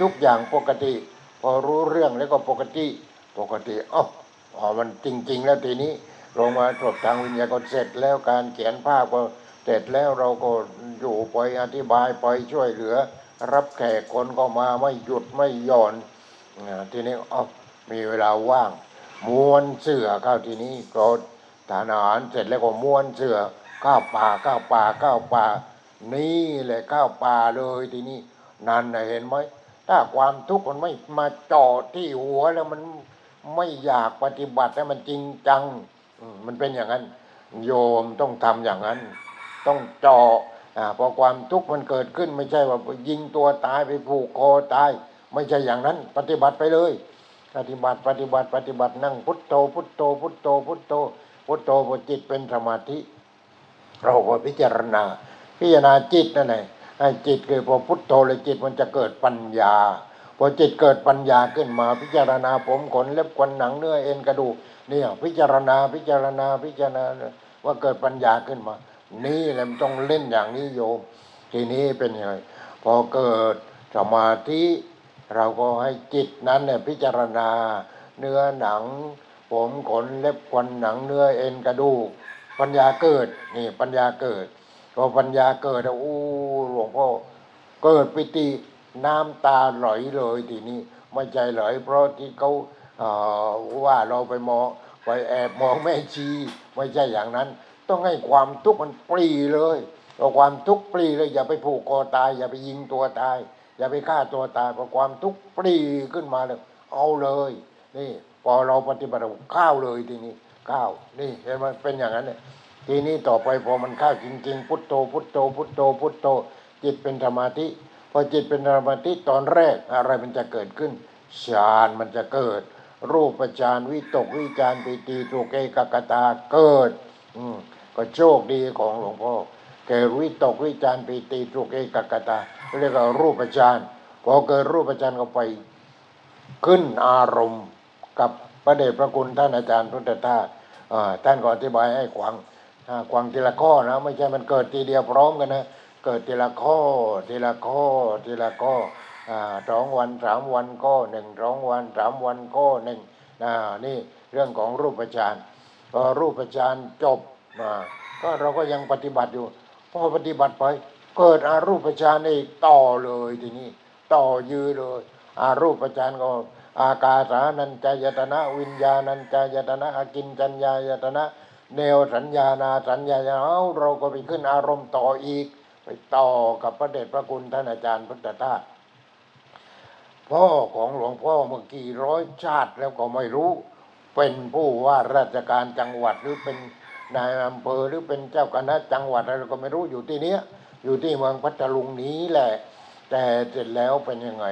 ทุกอย่างปกติ พอรู้เรื่องแล้วก็ปกติ ปกติอ้าอ๋อมันจริง ๆ แล้วทีนี้ลงมาตรวจทางวิญญาณก็เสร็จแล้วการเขียนภาพก็เสร็จแล้วเราก็อยู่ไปอธิบายไปช่วยเหลือ รับแขกคนก็มาไม่หยุดไม่หย่อนทีนี้อ้ามีเวลาว่างม้วนเสือเข้าทีนี้ก็ทานอาหารเสร็จแล้วก็ม้วนเสือข้าวป่าข้าวป่าข้าวป่า นี่แหละข้าวป่าเลยทีนี้นั่นนะเห็นไหมถ้าความทุกข์มันไม่มาจอดที่หัวแล้วมันไม่อยากปฏิบัติให้มันจริงจัง มันเป็นอย่างนั้น โยมต้องทำอย่างนั้น ต้องเจาะอ่าพอความทุกข์มันเกิดขึ้น ไม่ใช่ว่ายิงตัวตายไปผูกคอตาย ไม่ใช่อย่างนั้น ปฏิบัติไปเลย ปฏิบัติปฏิบัติปฏิบัตินั่งพุทโธ พุทโธ พุทโธ พุทโธพุทโธพอจิตเป็นสมาธิ เราก็พิจารณา พิจารณาจิตนั่นแหละให้จิตคือพอพุทโธเลยจิตมันจะเกิดปัญญา พอจิตเกิดปัญญาขึ้นมาพิจารณาผมขนเล็บขนหนังเนื้อเอ็นกระดูกเนี่ยพิจารณาพิจารณาพิจารณาว่าเกิดปัญญาขึ้นมา นี่แหละมันต้องเล่นอย่างนี้โยม ทีนี้เป็นยังไงพอเกิดสมาธิเราก็ให้จิตนั้นเนี่ยพิจารณา เนื้อหนัง ผมขนเล็บขนหนังเนื้อเอ็นกระดูก ปัญญาเกิดนี่ปัญญาเกิด พอปัญญาเกิดอะอู้หลวงพ่อเกิดปิติน้ำตาไหลเลยทีนี้ไม่ใจไหลเพราะที่เขาเอ่อว่าเราไปมองไปแอบมองแม่ชีไม่ใช่อย่างนั้น ต้องให้ความทุกข์มันปรีเลยเอาความทุกข์ปรีเลย อย่าไปผูกคอตาย อย่าไปยิงตัวตาย อย่าไปฆ่าตัวตายเพราะความทุกข์ปรีขึ้นมาเลยเอาเลยนี่พอเราปฏิบัติข้าวเลยทีนี้ข้าวนี่เห็นไหมเป็นอย่างนั้นเนี่ย ทีนี้ต่อไปพอมันเข้าจริงๆ พุทโธพุทโธพุทโธพุทโธจิตเป็นสมาธิพอจิตเป็นสมาธิตอนแรกอะไรมันจะเกิดขึ้นฌานมันจะเกิด รูปฌานวิตกวิจารปิติสุเกกกตาเกิด อืมก็โชคดีของหลวงพ่อเกิดวิตกวิจารปิติสุเกกกตาเรียกว่ารูปฌานพอเกิดรูปฌานก็ไปขึ้นอารมณ์กับพระเดชพระคุณท่านอาจารย์พุทธทาสท่านก็อธิบายให้ขวัง อ่าขวังทีละข้อนะ ไม่ใช่มันเกิดทีเดียวพร้อมกันนะเกิดทีละข้อทีละข้อทีละข้อสองวันสามวันก็หนึ่งสองวันสามวันก็หนึ่งนี่เรื่องของรูปฌานพอรูปฌานจบอ่าก็เราก็ยังปฏิบัติอยู่พอปฏิบัติไป เกิดอารูปฌานอีกต่อเลยทีนี้ต่อยือเลยอารูปฌานก็อากาสานัญจายตนะ วิญญาณัญจายตนะอากินจัญญายตนะ เนวสัญญานาสัญญาเอ้าเราก็ไปขึ้นอารมณ์ต่ออีก ไปต่อกับพระเดชพระคุณท่านอาจารย์พุทธทาสพ่อของหลวงพ่อเมื่อกี่ร้อยชาติแล้วก็ไม่รู้ เป็นผู้ว่าราชการจังหวัดหรือเป็นนายอำเภอหรือเป็นเจ้าคณะจังหวัดอะไรก็ไม่รู้อยู่ที่เนี้ย อยู่ที่เมืองพัทลุงนี้แหละ แต่เสร็จแล้วเป็นยังไง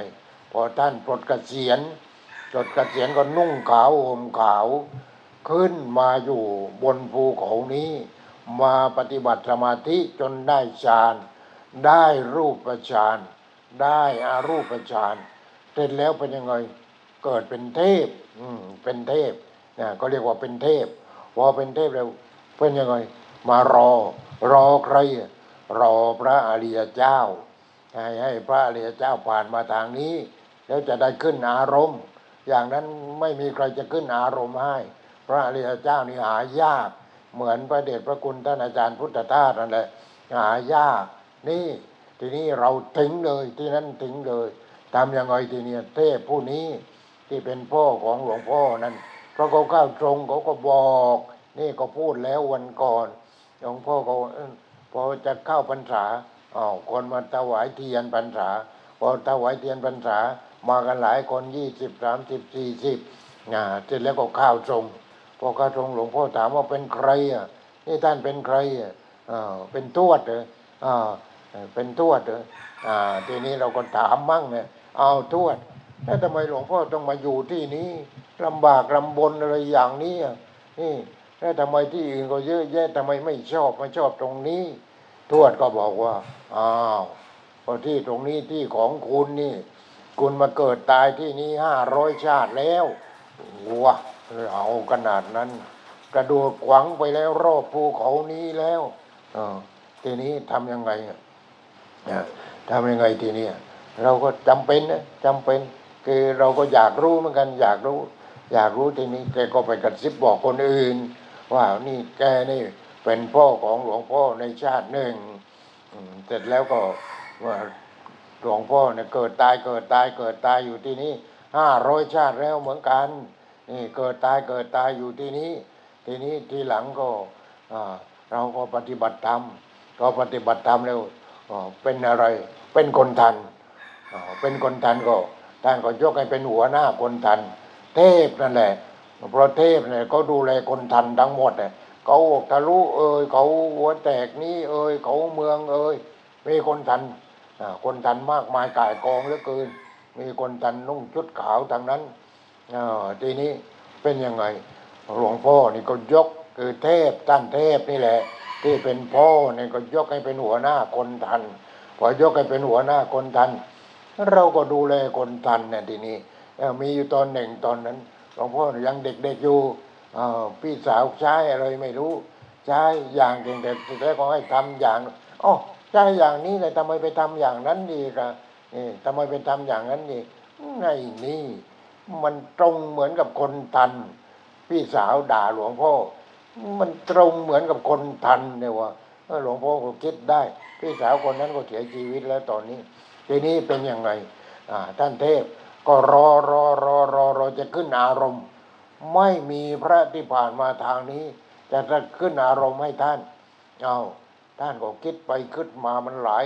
พอท่านปลดเกษียณปลดเกษียณก็นุ่งขาวห่มขาว ขึ้นมาอยู่บนภูเขานี้ มาปฏิบัติสมาธิจนได้ฌาน ได้รูปฌาน ได้อารูปฌาน เสร็จแล้วเป็นยังไง เกิดเป็นเทพ อืมเป็นเทพนะก็เรียกว่าเป็นเทพ พอเป็นเทพแล้วเป็นยังไง มารอ รอใคร รอพระอริยเจ้า ให้ให้พระอริยเจ้าผ่านมาทางนี้ แล้วจะได้ขึ้นอารมณ์ อย่างนั้นไม่มีใครจะขึ้นอารมณ์ให้ พระอริยเจ้านี่หายาก เหมือนพระเดชพระคุณท่านอาจารย์พุทธทาสนั่นแหละหายาก นี่ทีนี้เราถึงเลยที่นั้นถึงเลยทำยังไงทีเนี้ยเทพผู้นี้ที่เป็นพ่อของหลวงพ่อนั้นเพราะเขาเข้าตรงเขาก็บอก นี่ก็พูดแล้ววันก่อนหลวงพ่อเอิ่มพอจะเข้าพรรษาอ้าวคนมาถวายเทียนพรรษาพอถวายเทียนพรรษามากันหลายคนยี่สิบสามสิบสี่สิบอ่าเสร็จแล้วก็ข้าวทรง พอข้าวทรงหลวงพ่อถามว่าเป็นใครอะนี่ท่านเป็นใครอะเป็นทวดเหรออเป็นทวดเหรออทีนี้เราก็ถามมั่งเนี่ยเอาทวดแล้วทำไมหลวงพ่อต้องมาอยู่ที่นี้ลำบากลำบนอะไรอย่างนี้อะนี่แล้วทำไมที่อื่นก็เยอะแยะทำไมไม่ชอบไม่ชอบตรงนี้ ทวดก็บอกว่าอ้าวเพราะที่ตรงนี้ที่ของคุณนี่ คุณมาเกิดตายที่นี้ห้าร้อยชาติแล้วว้า เอาขนาดนั้น กระโดดขวางไปแล้วรอบภูเขานี้แล้วอทีนี้ทำยังไงอะเนี่ยทำยังไงทีนี้เราก็จำเป็นนะจำเป็น คือเราก็อยากรู้เหมือนกัน อยากรู้ อยากรู้ทีนี้แกก็ไปกระซิบบอกคนอื่น ว่านี่แกนี่เป็นพ่อของหลวงพ่อในชาติหนึ่งเสร็จแล้วก็ว่าหลวงพ่อเนี่ยเกิดตายเกิดตายเกิดตายอยู่ที่นี่ห้าร้อยชาติแล้วเหมือนกัน นี่เกิดตายเกิดตายอยู่ที่นี้ ทีนี้ทีหลังก็เราก็ปฏิบัติธรรมก็ปฏิบัติธรรมแล้วเป็นอะไร เป็นคนทันเป็นคนทันก็ท่านก็ยกให้เป็นหัวหน้าคนทัน เทพนั่นแหละเพราะเทพเนี่ยเขาดูแลคนทันทั้งหมดเนี่ยเขาอกทะลุเอ่ยเขาหัวแตกนี้เอ่ยเขาเมืองเอ่ยมีคนทันคนทันมากมายกายกองเหลือเกิน มีคนทันนุ่งชุดขาวทางนั้น อ่าทีนี้เป็นยังไง หลวงพ่อนี่ก็ยกคือเทพท่านเทพนี่แหละ ที่เป็นพ่อเนี่ยก็ยกให้เป็นหัวหน้าคนทันพอยกให้เป็นหัวหน้าคนทัน เราก็ดูแลคนทันเนี่ยทีนี้มีอยู่ตอนหนึ่งตอนนั้นหลวงพ่อยังเด็กๆอยู่พี่สาวใช้อะไรไม่รู้ใช้อย่างเก่งแต่สุดท้ายก็ให้ทำอย่างอ๋อใช้อย่างนี้เลยทำไมไปทำอย่างนั้นดีกะนี่ทำไมไปทำอย่างนั้นดีไงนี่ มันตรงเหมือนกับคนทัน พี่สาวด่าหลวงพ่อ มันตรงเหมือนกับคนทันเนี่ยว่าเออหลวงพ่อก็คิดได้ พี่สาวคนนั้นก็เสียชีวิตแล้วตอนนี้ทีนี้เป็นยังไงท่านเทพก็รอรอรอรอรอจะขึ้นอารมณ์ ไม่มีพระที่ผ่านมาทางนี้ จะจะขึ้นอารมณ์ให้ท่าน เอาท่านก็คิดไปคิดมามันหลาย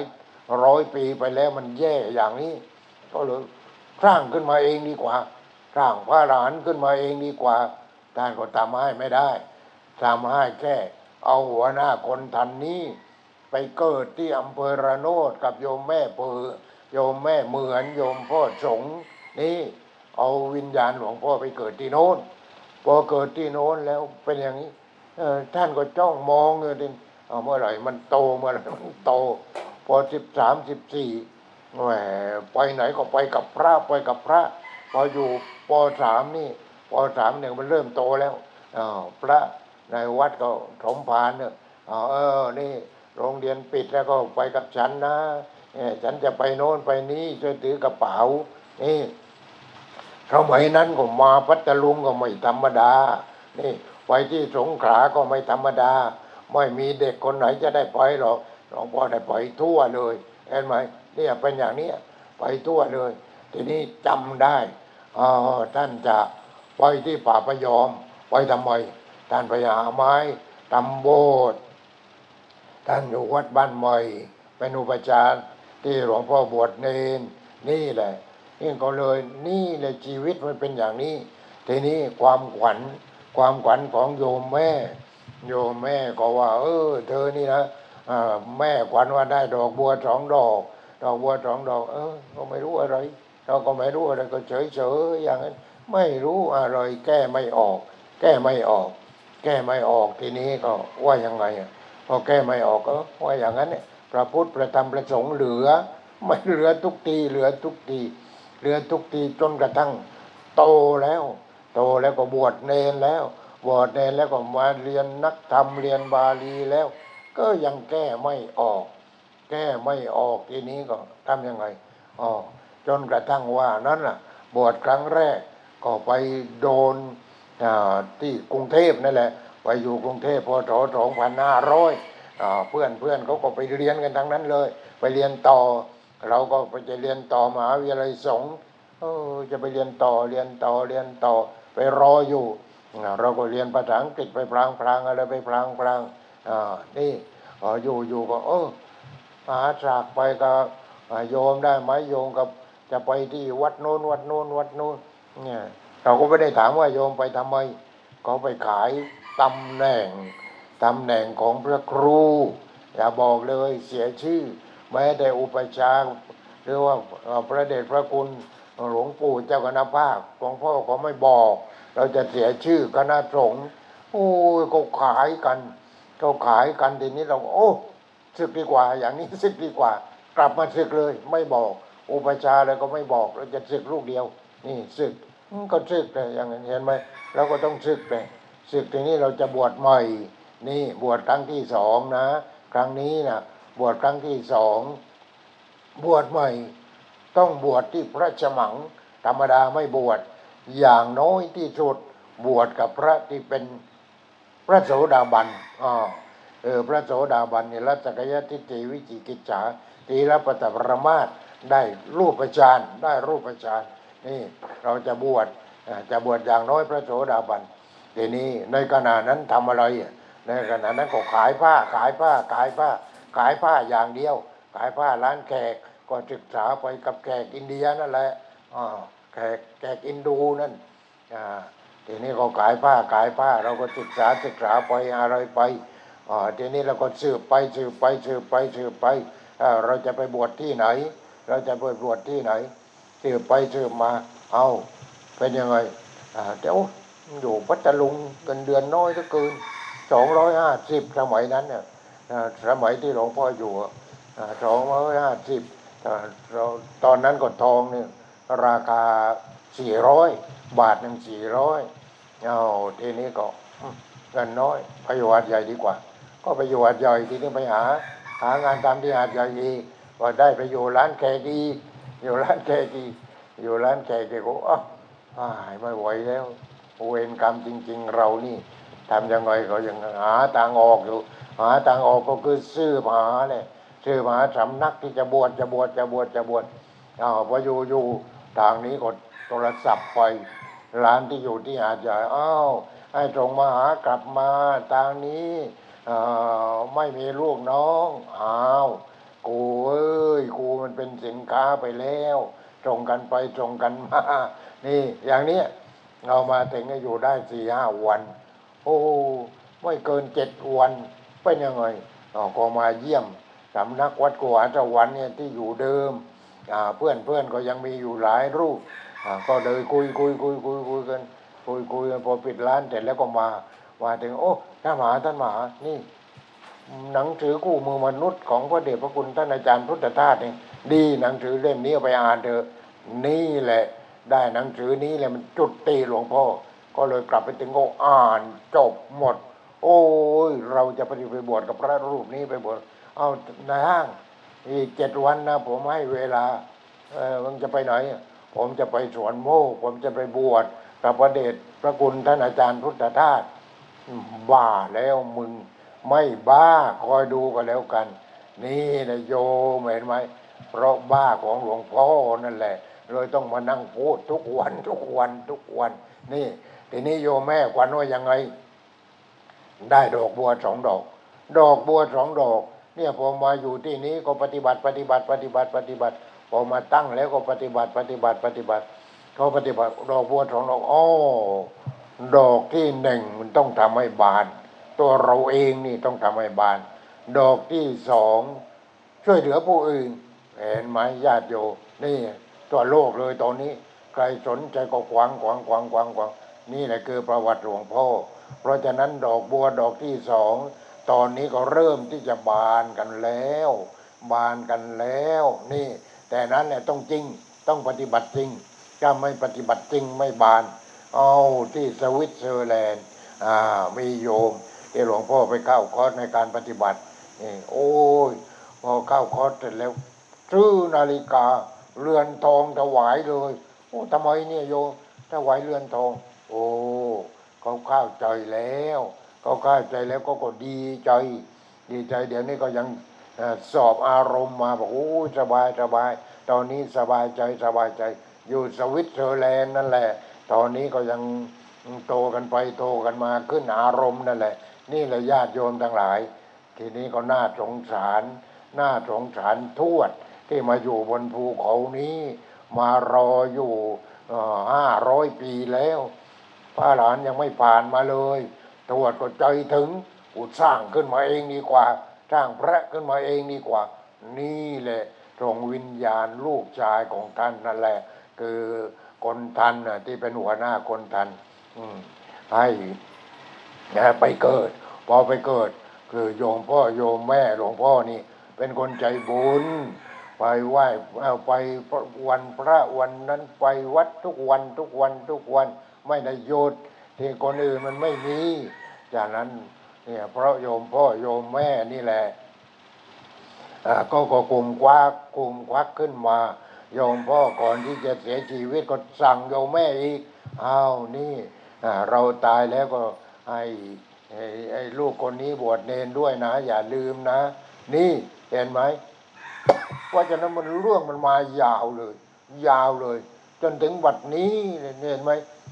ร้อยปีไปแล้วมันแย่อย่างนี้ ก็เลยสร้างขึ้นมาเองดีกว่า สร้างพระหลานขึ้นมาเองดีกว่าท่านก็ทำให้ไม่ได้ทำให้แค่ เอาหัวหน้าคนทันนี้ ไปเกิดที่อำเภอระโนดกับโยมแม่เปือโยมแม่เหมือนโยมพ่อสงฆ์นี่เอาวิญญาณหลวงพ่อไปเกิดที่โน้นพอเกิดที่โน้นแล้วเป็นอย่างนี้เออท่านก็จ้องมองเลยดิเอาเมื่อไหร่มันโตเมื่อไหร่มันโต พอสิบสามสิบสี่แหมไปไหนก็ไปกับพระไปกับพระ พออยู่ปสามนี่ปสามเนี่ยมันเริ่มโตแล้วอพระในวัดก็สมภารเนี่ยอ้าวเออนี่โรงเรียนปิดแล้วก็ไปกับฉันนะฉันจะไปโน่นไปนี้ช่วยถือกระเป๋านี่สมัยนั้นก็มาพัทลุงก็ไม่ธรรมดา นี่ไปที่สงขลาก็ไม่ธรรมดา ไม่มีเด็กคนไหนจะได้ไปหรอกหลวงพ่อได้ไปทั่วเลยเห็นไหมเนี่ยเป็นอย่างเนี้ยไปทั่วเลย ทีนี้จำได้ ท่านจะไปที่ป่าพยอมไปทำไมท่านไปหาไม้ทำโบสถ์ท่านอยู่วัดบ้านใหม่เป็นอุปชฌาย์ที่หลวงพ่อบวชเนนนี่แหละนี่ก็เลยนี่แหละชีวิตมันเป็นอย่างนี้ ทีนี้ความขวัญความขวัญของโยมแม่ โยมแม่ก็ว่า เออ เธอนี่นะแม่ขวัญว่าได้ดอกบัวสองดอก ดอกบัวสองดอก เออก็ไม่รู้อะไร เราก็ไม่รู้อะไรก็เฉยเฉยๆอย่างนั้น ไม่รู้อะไรแก้ไม่ออก แก้ไม่ออก แก้ไม่ออกทีนี้ก็ว่ายังไงอะพอแก้ไม่ออกก็ว่าอย่างนั้นเนี่ยพระพุทธพระธรรมพระสงฆ์เหลือ ไม่เหลือทุกทีเหลือทุกทีเหลือทุกทีจนกระทั่งโตแล้ว โตแล้วก็บวชเนนแล้วบวชเนนแล้วก็มาเรียนนักธรรมเรียนบาลีแล้ว ก็ยังแก้ไม่ออก แก้ไม่ออกทีนี้ก็ทำยังไงอ๋อ จนกระทั่งว่านั้นล่ะบวชครั้งแรกก็ไปโดนที่กรุงเทพนั่นแหละ ไปอยู่กรุงเทพพศสองพันห้าร้อยเพื่อนเพื่อนเขาก็ไปเรียนกันทั้งนั้นเลย ไปเรียนต่อ เราก็ไปจะเรียนต่อมหาวิทยาลัยสงฆ์จะไปเรียนต่อเรียนต่อเรียนต่อไปรออยู่ เราก็เรียนภาษาอังกฤษไปพลางพลางอะไรไปพลางพลางนี่อยู่อยู่ก็เออหาจากไปกับโยมได้ไหมโยมกับ จะไปที่วัดโน้นวัดโน้นวัดโน้นเนี่ยเราก็ไม่ได้ถามว่าโยมไปทำไมเขาไปขายตำแหน่งตำแหน่งของพระครู อย่าบอกเลยเสียชื่อแม้แต่อุปชาหรือว่าพระเดชพระคุณหลวงปู่เจ้าคณะภาคหลวงพ่อก็ไม่บอก เราจะเสียชื่อคณะสงฆ์โอ้ยก็ขายกันเขาขายกันทีนี้เราโอ้ศึกดีกว่า อย่างนี้ศึกดีกว่า กลับมาศึกเลย ไม่บอก อุปชาย์อะไรก็ไม่บอกเราจะศึกลูกเดียว นี่ศึกก็ศึกเลยอย่างนั้เห็นไหมเราก็ต้องศึกเลยศึกทีนี้เราจะบวชใหม่ นี่บวชครั้งที่สองนะ ครั้งนี้นะบวชครั้งที่สองบวชใหม่ ต้องบวชที่พระฉมัง ธรรมดาไม่บวชอย่างน้อยที่สุดบวชกับพระที่เป็นพระโสดาบันอ่าเออพระโสดาบันเนี่ยรัตกยทิฏฐิวิจิกิจฉาตีรปตปรมาต ได้รูปฌานได้รูปฌานนี่เราจะบวชจะบวชอย่างน้อยพระโสดาบันทีนี้ในขณะนั้นทำอะไรในขณะนั้นก็ขายผ้าขายผ้าขายผ้า ขายผ้าอย่างเดียว ขายผ้าร้านแขกก็ศึกษาไปกับแขกอินเดียนั่นแหละแขกแขกอินดูนั่นทีนี้ก็ขายผ้าขายผ้า เราก็ศึกษาศึกษาไปอะไรไปทีนี้เราก็สืบไปสืบไปสืบไปสืบไปเราจะไปบวชที่ไหน เราจะไปบวชที่ไหนสืบไปสืบมาเอาเป็นยังไงอ่าเดี๋ยวอยู่พัทลุงเงินเดือนน้อยเหลือเกินสองร้อยห้าสิบสมัยนั้นเนี่ยอ่าสมัยที่หลวงพ่ออยู่สองร้อยห้าสิบเราตอนนั้นก็ทองเนี่ยราคาสี่ร้อยบาทหนึ่งสี่ร้อยเอาทีนี้ก็เงินน้อยไปอยู่วัดใหญ่ดีกว่า ก็ไปอยู่หาดใหญ่ทีนี้ไปหา หางานทำที่หาดใหญ่อีก ก็ได้ไปอยู่ร้านแกอีอยู่ร้านแกอีอยู่ร้านแกแกก็อ้าวอ้ายไม่ไหวแล้วเวรกรรมจริง ๆ เรานี่ทำยังไงก็ยังหาทางออกอยู่ หาทางออกก็คือซื้อมาเลยซื้อมาสำนักที่จะบวชจะบวชจะบวชจะบวชอ้าวพออยู่อยู่ทางนี้ก็โทรศัพท์ไปร้านที่อยู่ที่หาดใหญ่อ้าวให้ส่งมาหากลับมาทางนี้อ่อไม่มีลูกน้องอ้าว กูเอ้ยกูมันเป็นสินค้าไปแล้วส่งกันไปส่งกันมา นี่ อย่างเนี้ยเรามาถึงก็อยู่ได้สี่ห้าวัน โอ้ไม่เกินเจ็ดวันเป็นยังไงเราก็มาเยี่ยมสำนักวัดกวาสวรรค์เนี่ยที่อยู่เดิมเพื่อนเพื่อนก็ยังมีอยู่หลายรูปก็เลยคุยคุยคุยคุยคุยกันคุยคุยกันพอปิดร้านเสร็จแล้วก็มามาถึงโอ้ท่านมหาท่านมหานี่ หนังสือคู่มือมนุษย์ของพระเดชพระคุณท่านอาจารย์พุทธทาสเนี่ยดีหนังสือเล่มนี้เอาไปอ่านเถอะนี่แหละ ได้หนังสือนี้แหละมันจุดตีหลวงพ่อ ก็เลยกลับไปถึงก็อ่านจบหมด โอ้ยเราจะไปไปบวชกับพระรูปนี้ไปบวชเอาในห้างอีกเจ็ดวันนะผมให้เวลาเออมึงจะไปไหน ผมจะไปสวนโมกผมจะไปบวชกับพระเดชพระคุณท่านอาจารย์พุทธทาสบ้าแล้วมึง ไม่บ้าคอยดูก็แล้วกัน นี่นะโยมเห็นไหมเพราะบ้าของหลวงพ่อนั่นแหละเลยต้องมานั่งพูดทุกวันทุกวันทุกวัน นี่ทีนี้โยมแม่ควันว่ายังไง ได้ดอกบัวสองดอก ดอกบัวสองดอก เนี่ยพอมาอยู่ที่นี้ก็ปฏิบัติปฏิบัติปฏิบัติปฏิบัติพอมาตั้งแล้วก็ปฏิบัติปฏิบัติปฏิบัติเขาปฏิบัติดอกบัวสองดอกอ้อดอกที่หนึ่งมันต้องทำให้บาน ตัวเราเองนี่ต้องทำให้บาน ดอกที่สองช่วยเหลือผู้อื่น เห็นไหมญาติโยมนี่ตัวโลกเลยตอนนี้ ใครสนใจก็ขวางขวางขวางขวางขวางนี่แหละคือประวัติหลวงพ่อ เพราะฉะนั้นดอกบัวดอกที่สองตอนนี้ก็เริ่มที่จะบานกันแล้ว บานกันแล้ว นี่ แต่นั้นเนี่ยต้องจริงต้องปฏิบัติจริงถ้าไม่ปฏิบัติจริงไม่บาน เอาที่สวิตเซอร์แลนด์อ่ามีโยม ที่หลวงพ่อไปเข้าคอร์สในการปฏิบัติโอ้ยพอเข้าคอร์สเสร็จแล้วซื้อนาฬิกาเรือนทองถวายเลย โอ้ทำไมเนี่ยโยถวายเรือนทอง โอ้เขาเข้าใจแล้วเขาเข้าใจแล้วก็ก็ดีใจ ดีใจ เดี๋ยวนี้ก็ยังสอบอารมณ์มาบอกโอ้สบายสบาย ตอนนี้สบายใจสบายใจ อยู่สวิตเซอร์แลนด์นั่นแหละ ตอนนี้ก็ยังโตกันไปโตกันมาขึ้นอารมณ์นั่นแหละ นี่แหละญาติโยมทั้งหลาย ทีนี้ก็น่าสงสารน่าสงสารทวดที่มาอยู่บนภูเขานี้ มารออยู่ห้าร้อยปีแล้ว พระหลานยังไม่ผ่านมาเลยทวดก็ใจถึงอุดสร้างขึ้นมาเองดีกว่า สร้างพระขึ้นมาเองดีกว่า นี่แหละตรงวิญญาณลูกชายของท่านนั่นแหละ คือคนทันที่เป็นหัวหน้าคนทันให้นะไปเกิด พอไปเกิด คือโยมพ่อโยมแม่หลวงพ่อนี่ เป็นคนใจบุญไปไหว้ไปวันพระวันนั้นไปวัดทุกวันทุกวันทุกวันไม่ได้หยุดที่คนอื่นมันไม่มี จากนั้นเนี่ยเพราะโยมพ่อโยมแม่นี่แหละก็ก็กลุ่มควักกลุ่มควักขึ้นมา โยมพ่อก่อนที่จะเสียชีวิตก็สั่งโยมแม่อีกอ้าวนี่เราตายแล้วก็ให้ให้ ไอ้ลูกคนนี้บวชเนนด้วยนะ อย่าลืมนะ นี่เห็นไหมเพราะฉะนั้นมันเรื่องมันมายาวเลย ยาวเลย จนถึงบัดนี้เห็นไหม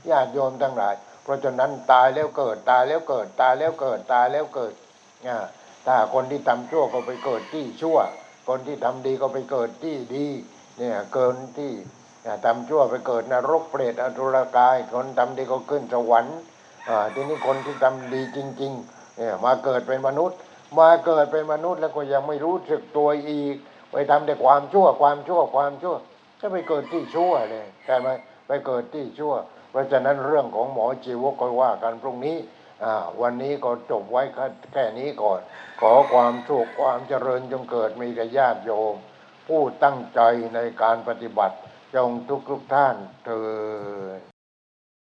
ญาติโยมทั้งหลาย เพราะฉะนั้นตายแล้วเกิดตายแล้วเกิดตายแล้วเกิดตายแล้วเกิดอ่าถ้าคนที่ทำชั่วก็ไปเกิดที่ชั่ว คนที่ทำดีก็ไปเกิดที่ดี เนี่ยเกินที่อ่าทำชั่วไปเกิดนรกเปรตอสุรกาย คนทำดีก็ขึ้นสวรรค์ ทีนี้คนที่ทำดีจริงๆเนี่ยมาเกิดเป็นมนุษย์ มาเกิดเป็นมนุษย์แล้วก็ยังไม่รู้สึกตัวอีก ไปทำแต่ความชั่วความชั่วความชั่วจะไปเกิดที่ชั่วเลยใช่ไหมไปเกิดที่ชั่ว เพราะฉะนั้นเรื่องของหมอชีวกก็ว่ากันพรุ่งนี้อ่าวันนี้ก็จบไว้แค่นี้ก่อน ขอความสุขความเจริญจงเกิดมีแก่ญาติโยม ผู้ตั้งใจในการปฏิบัติจงทุกทุกท่านเถิด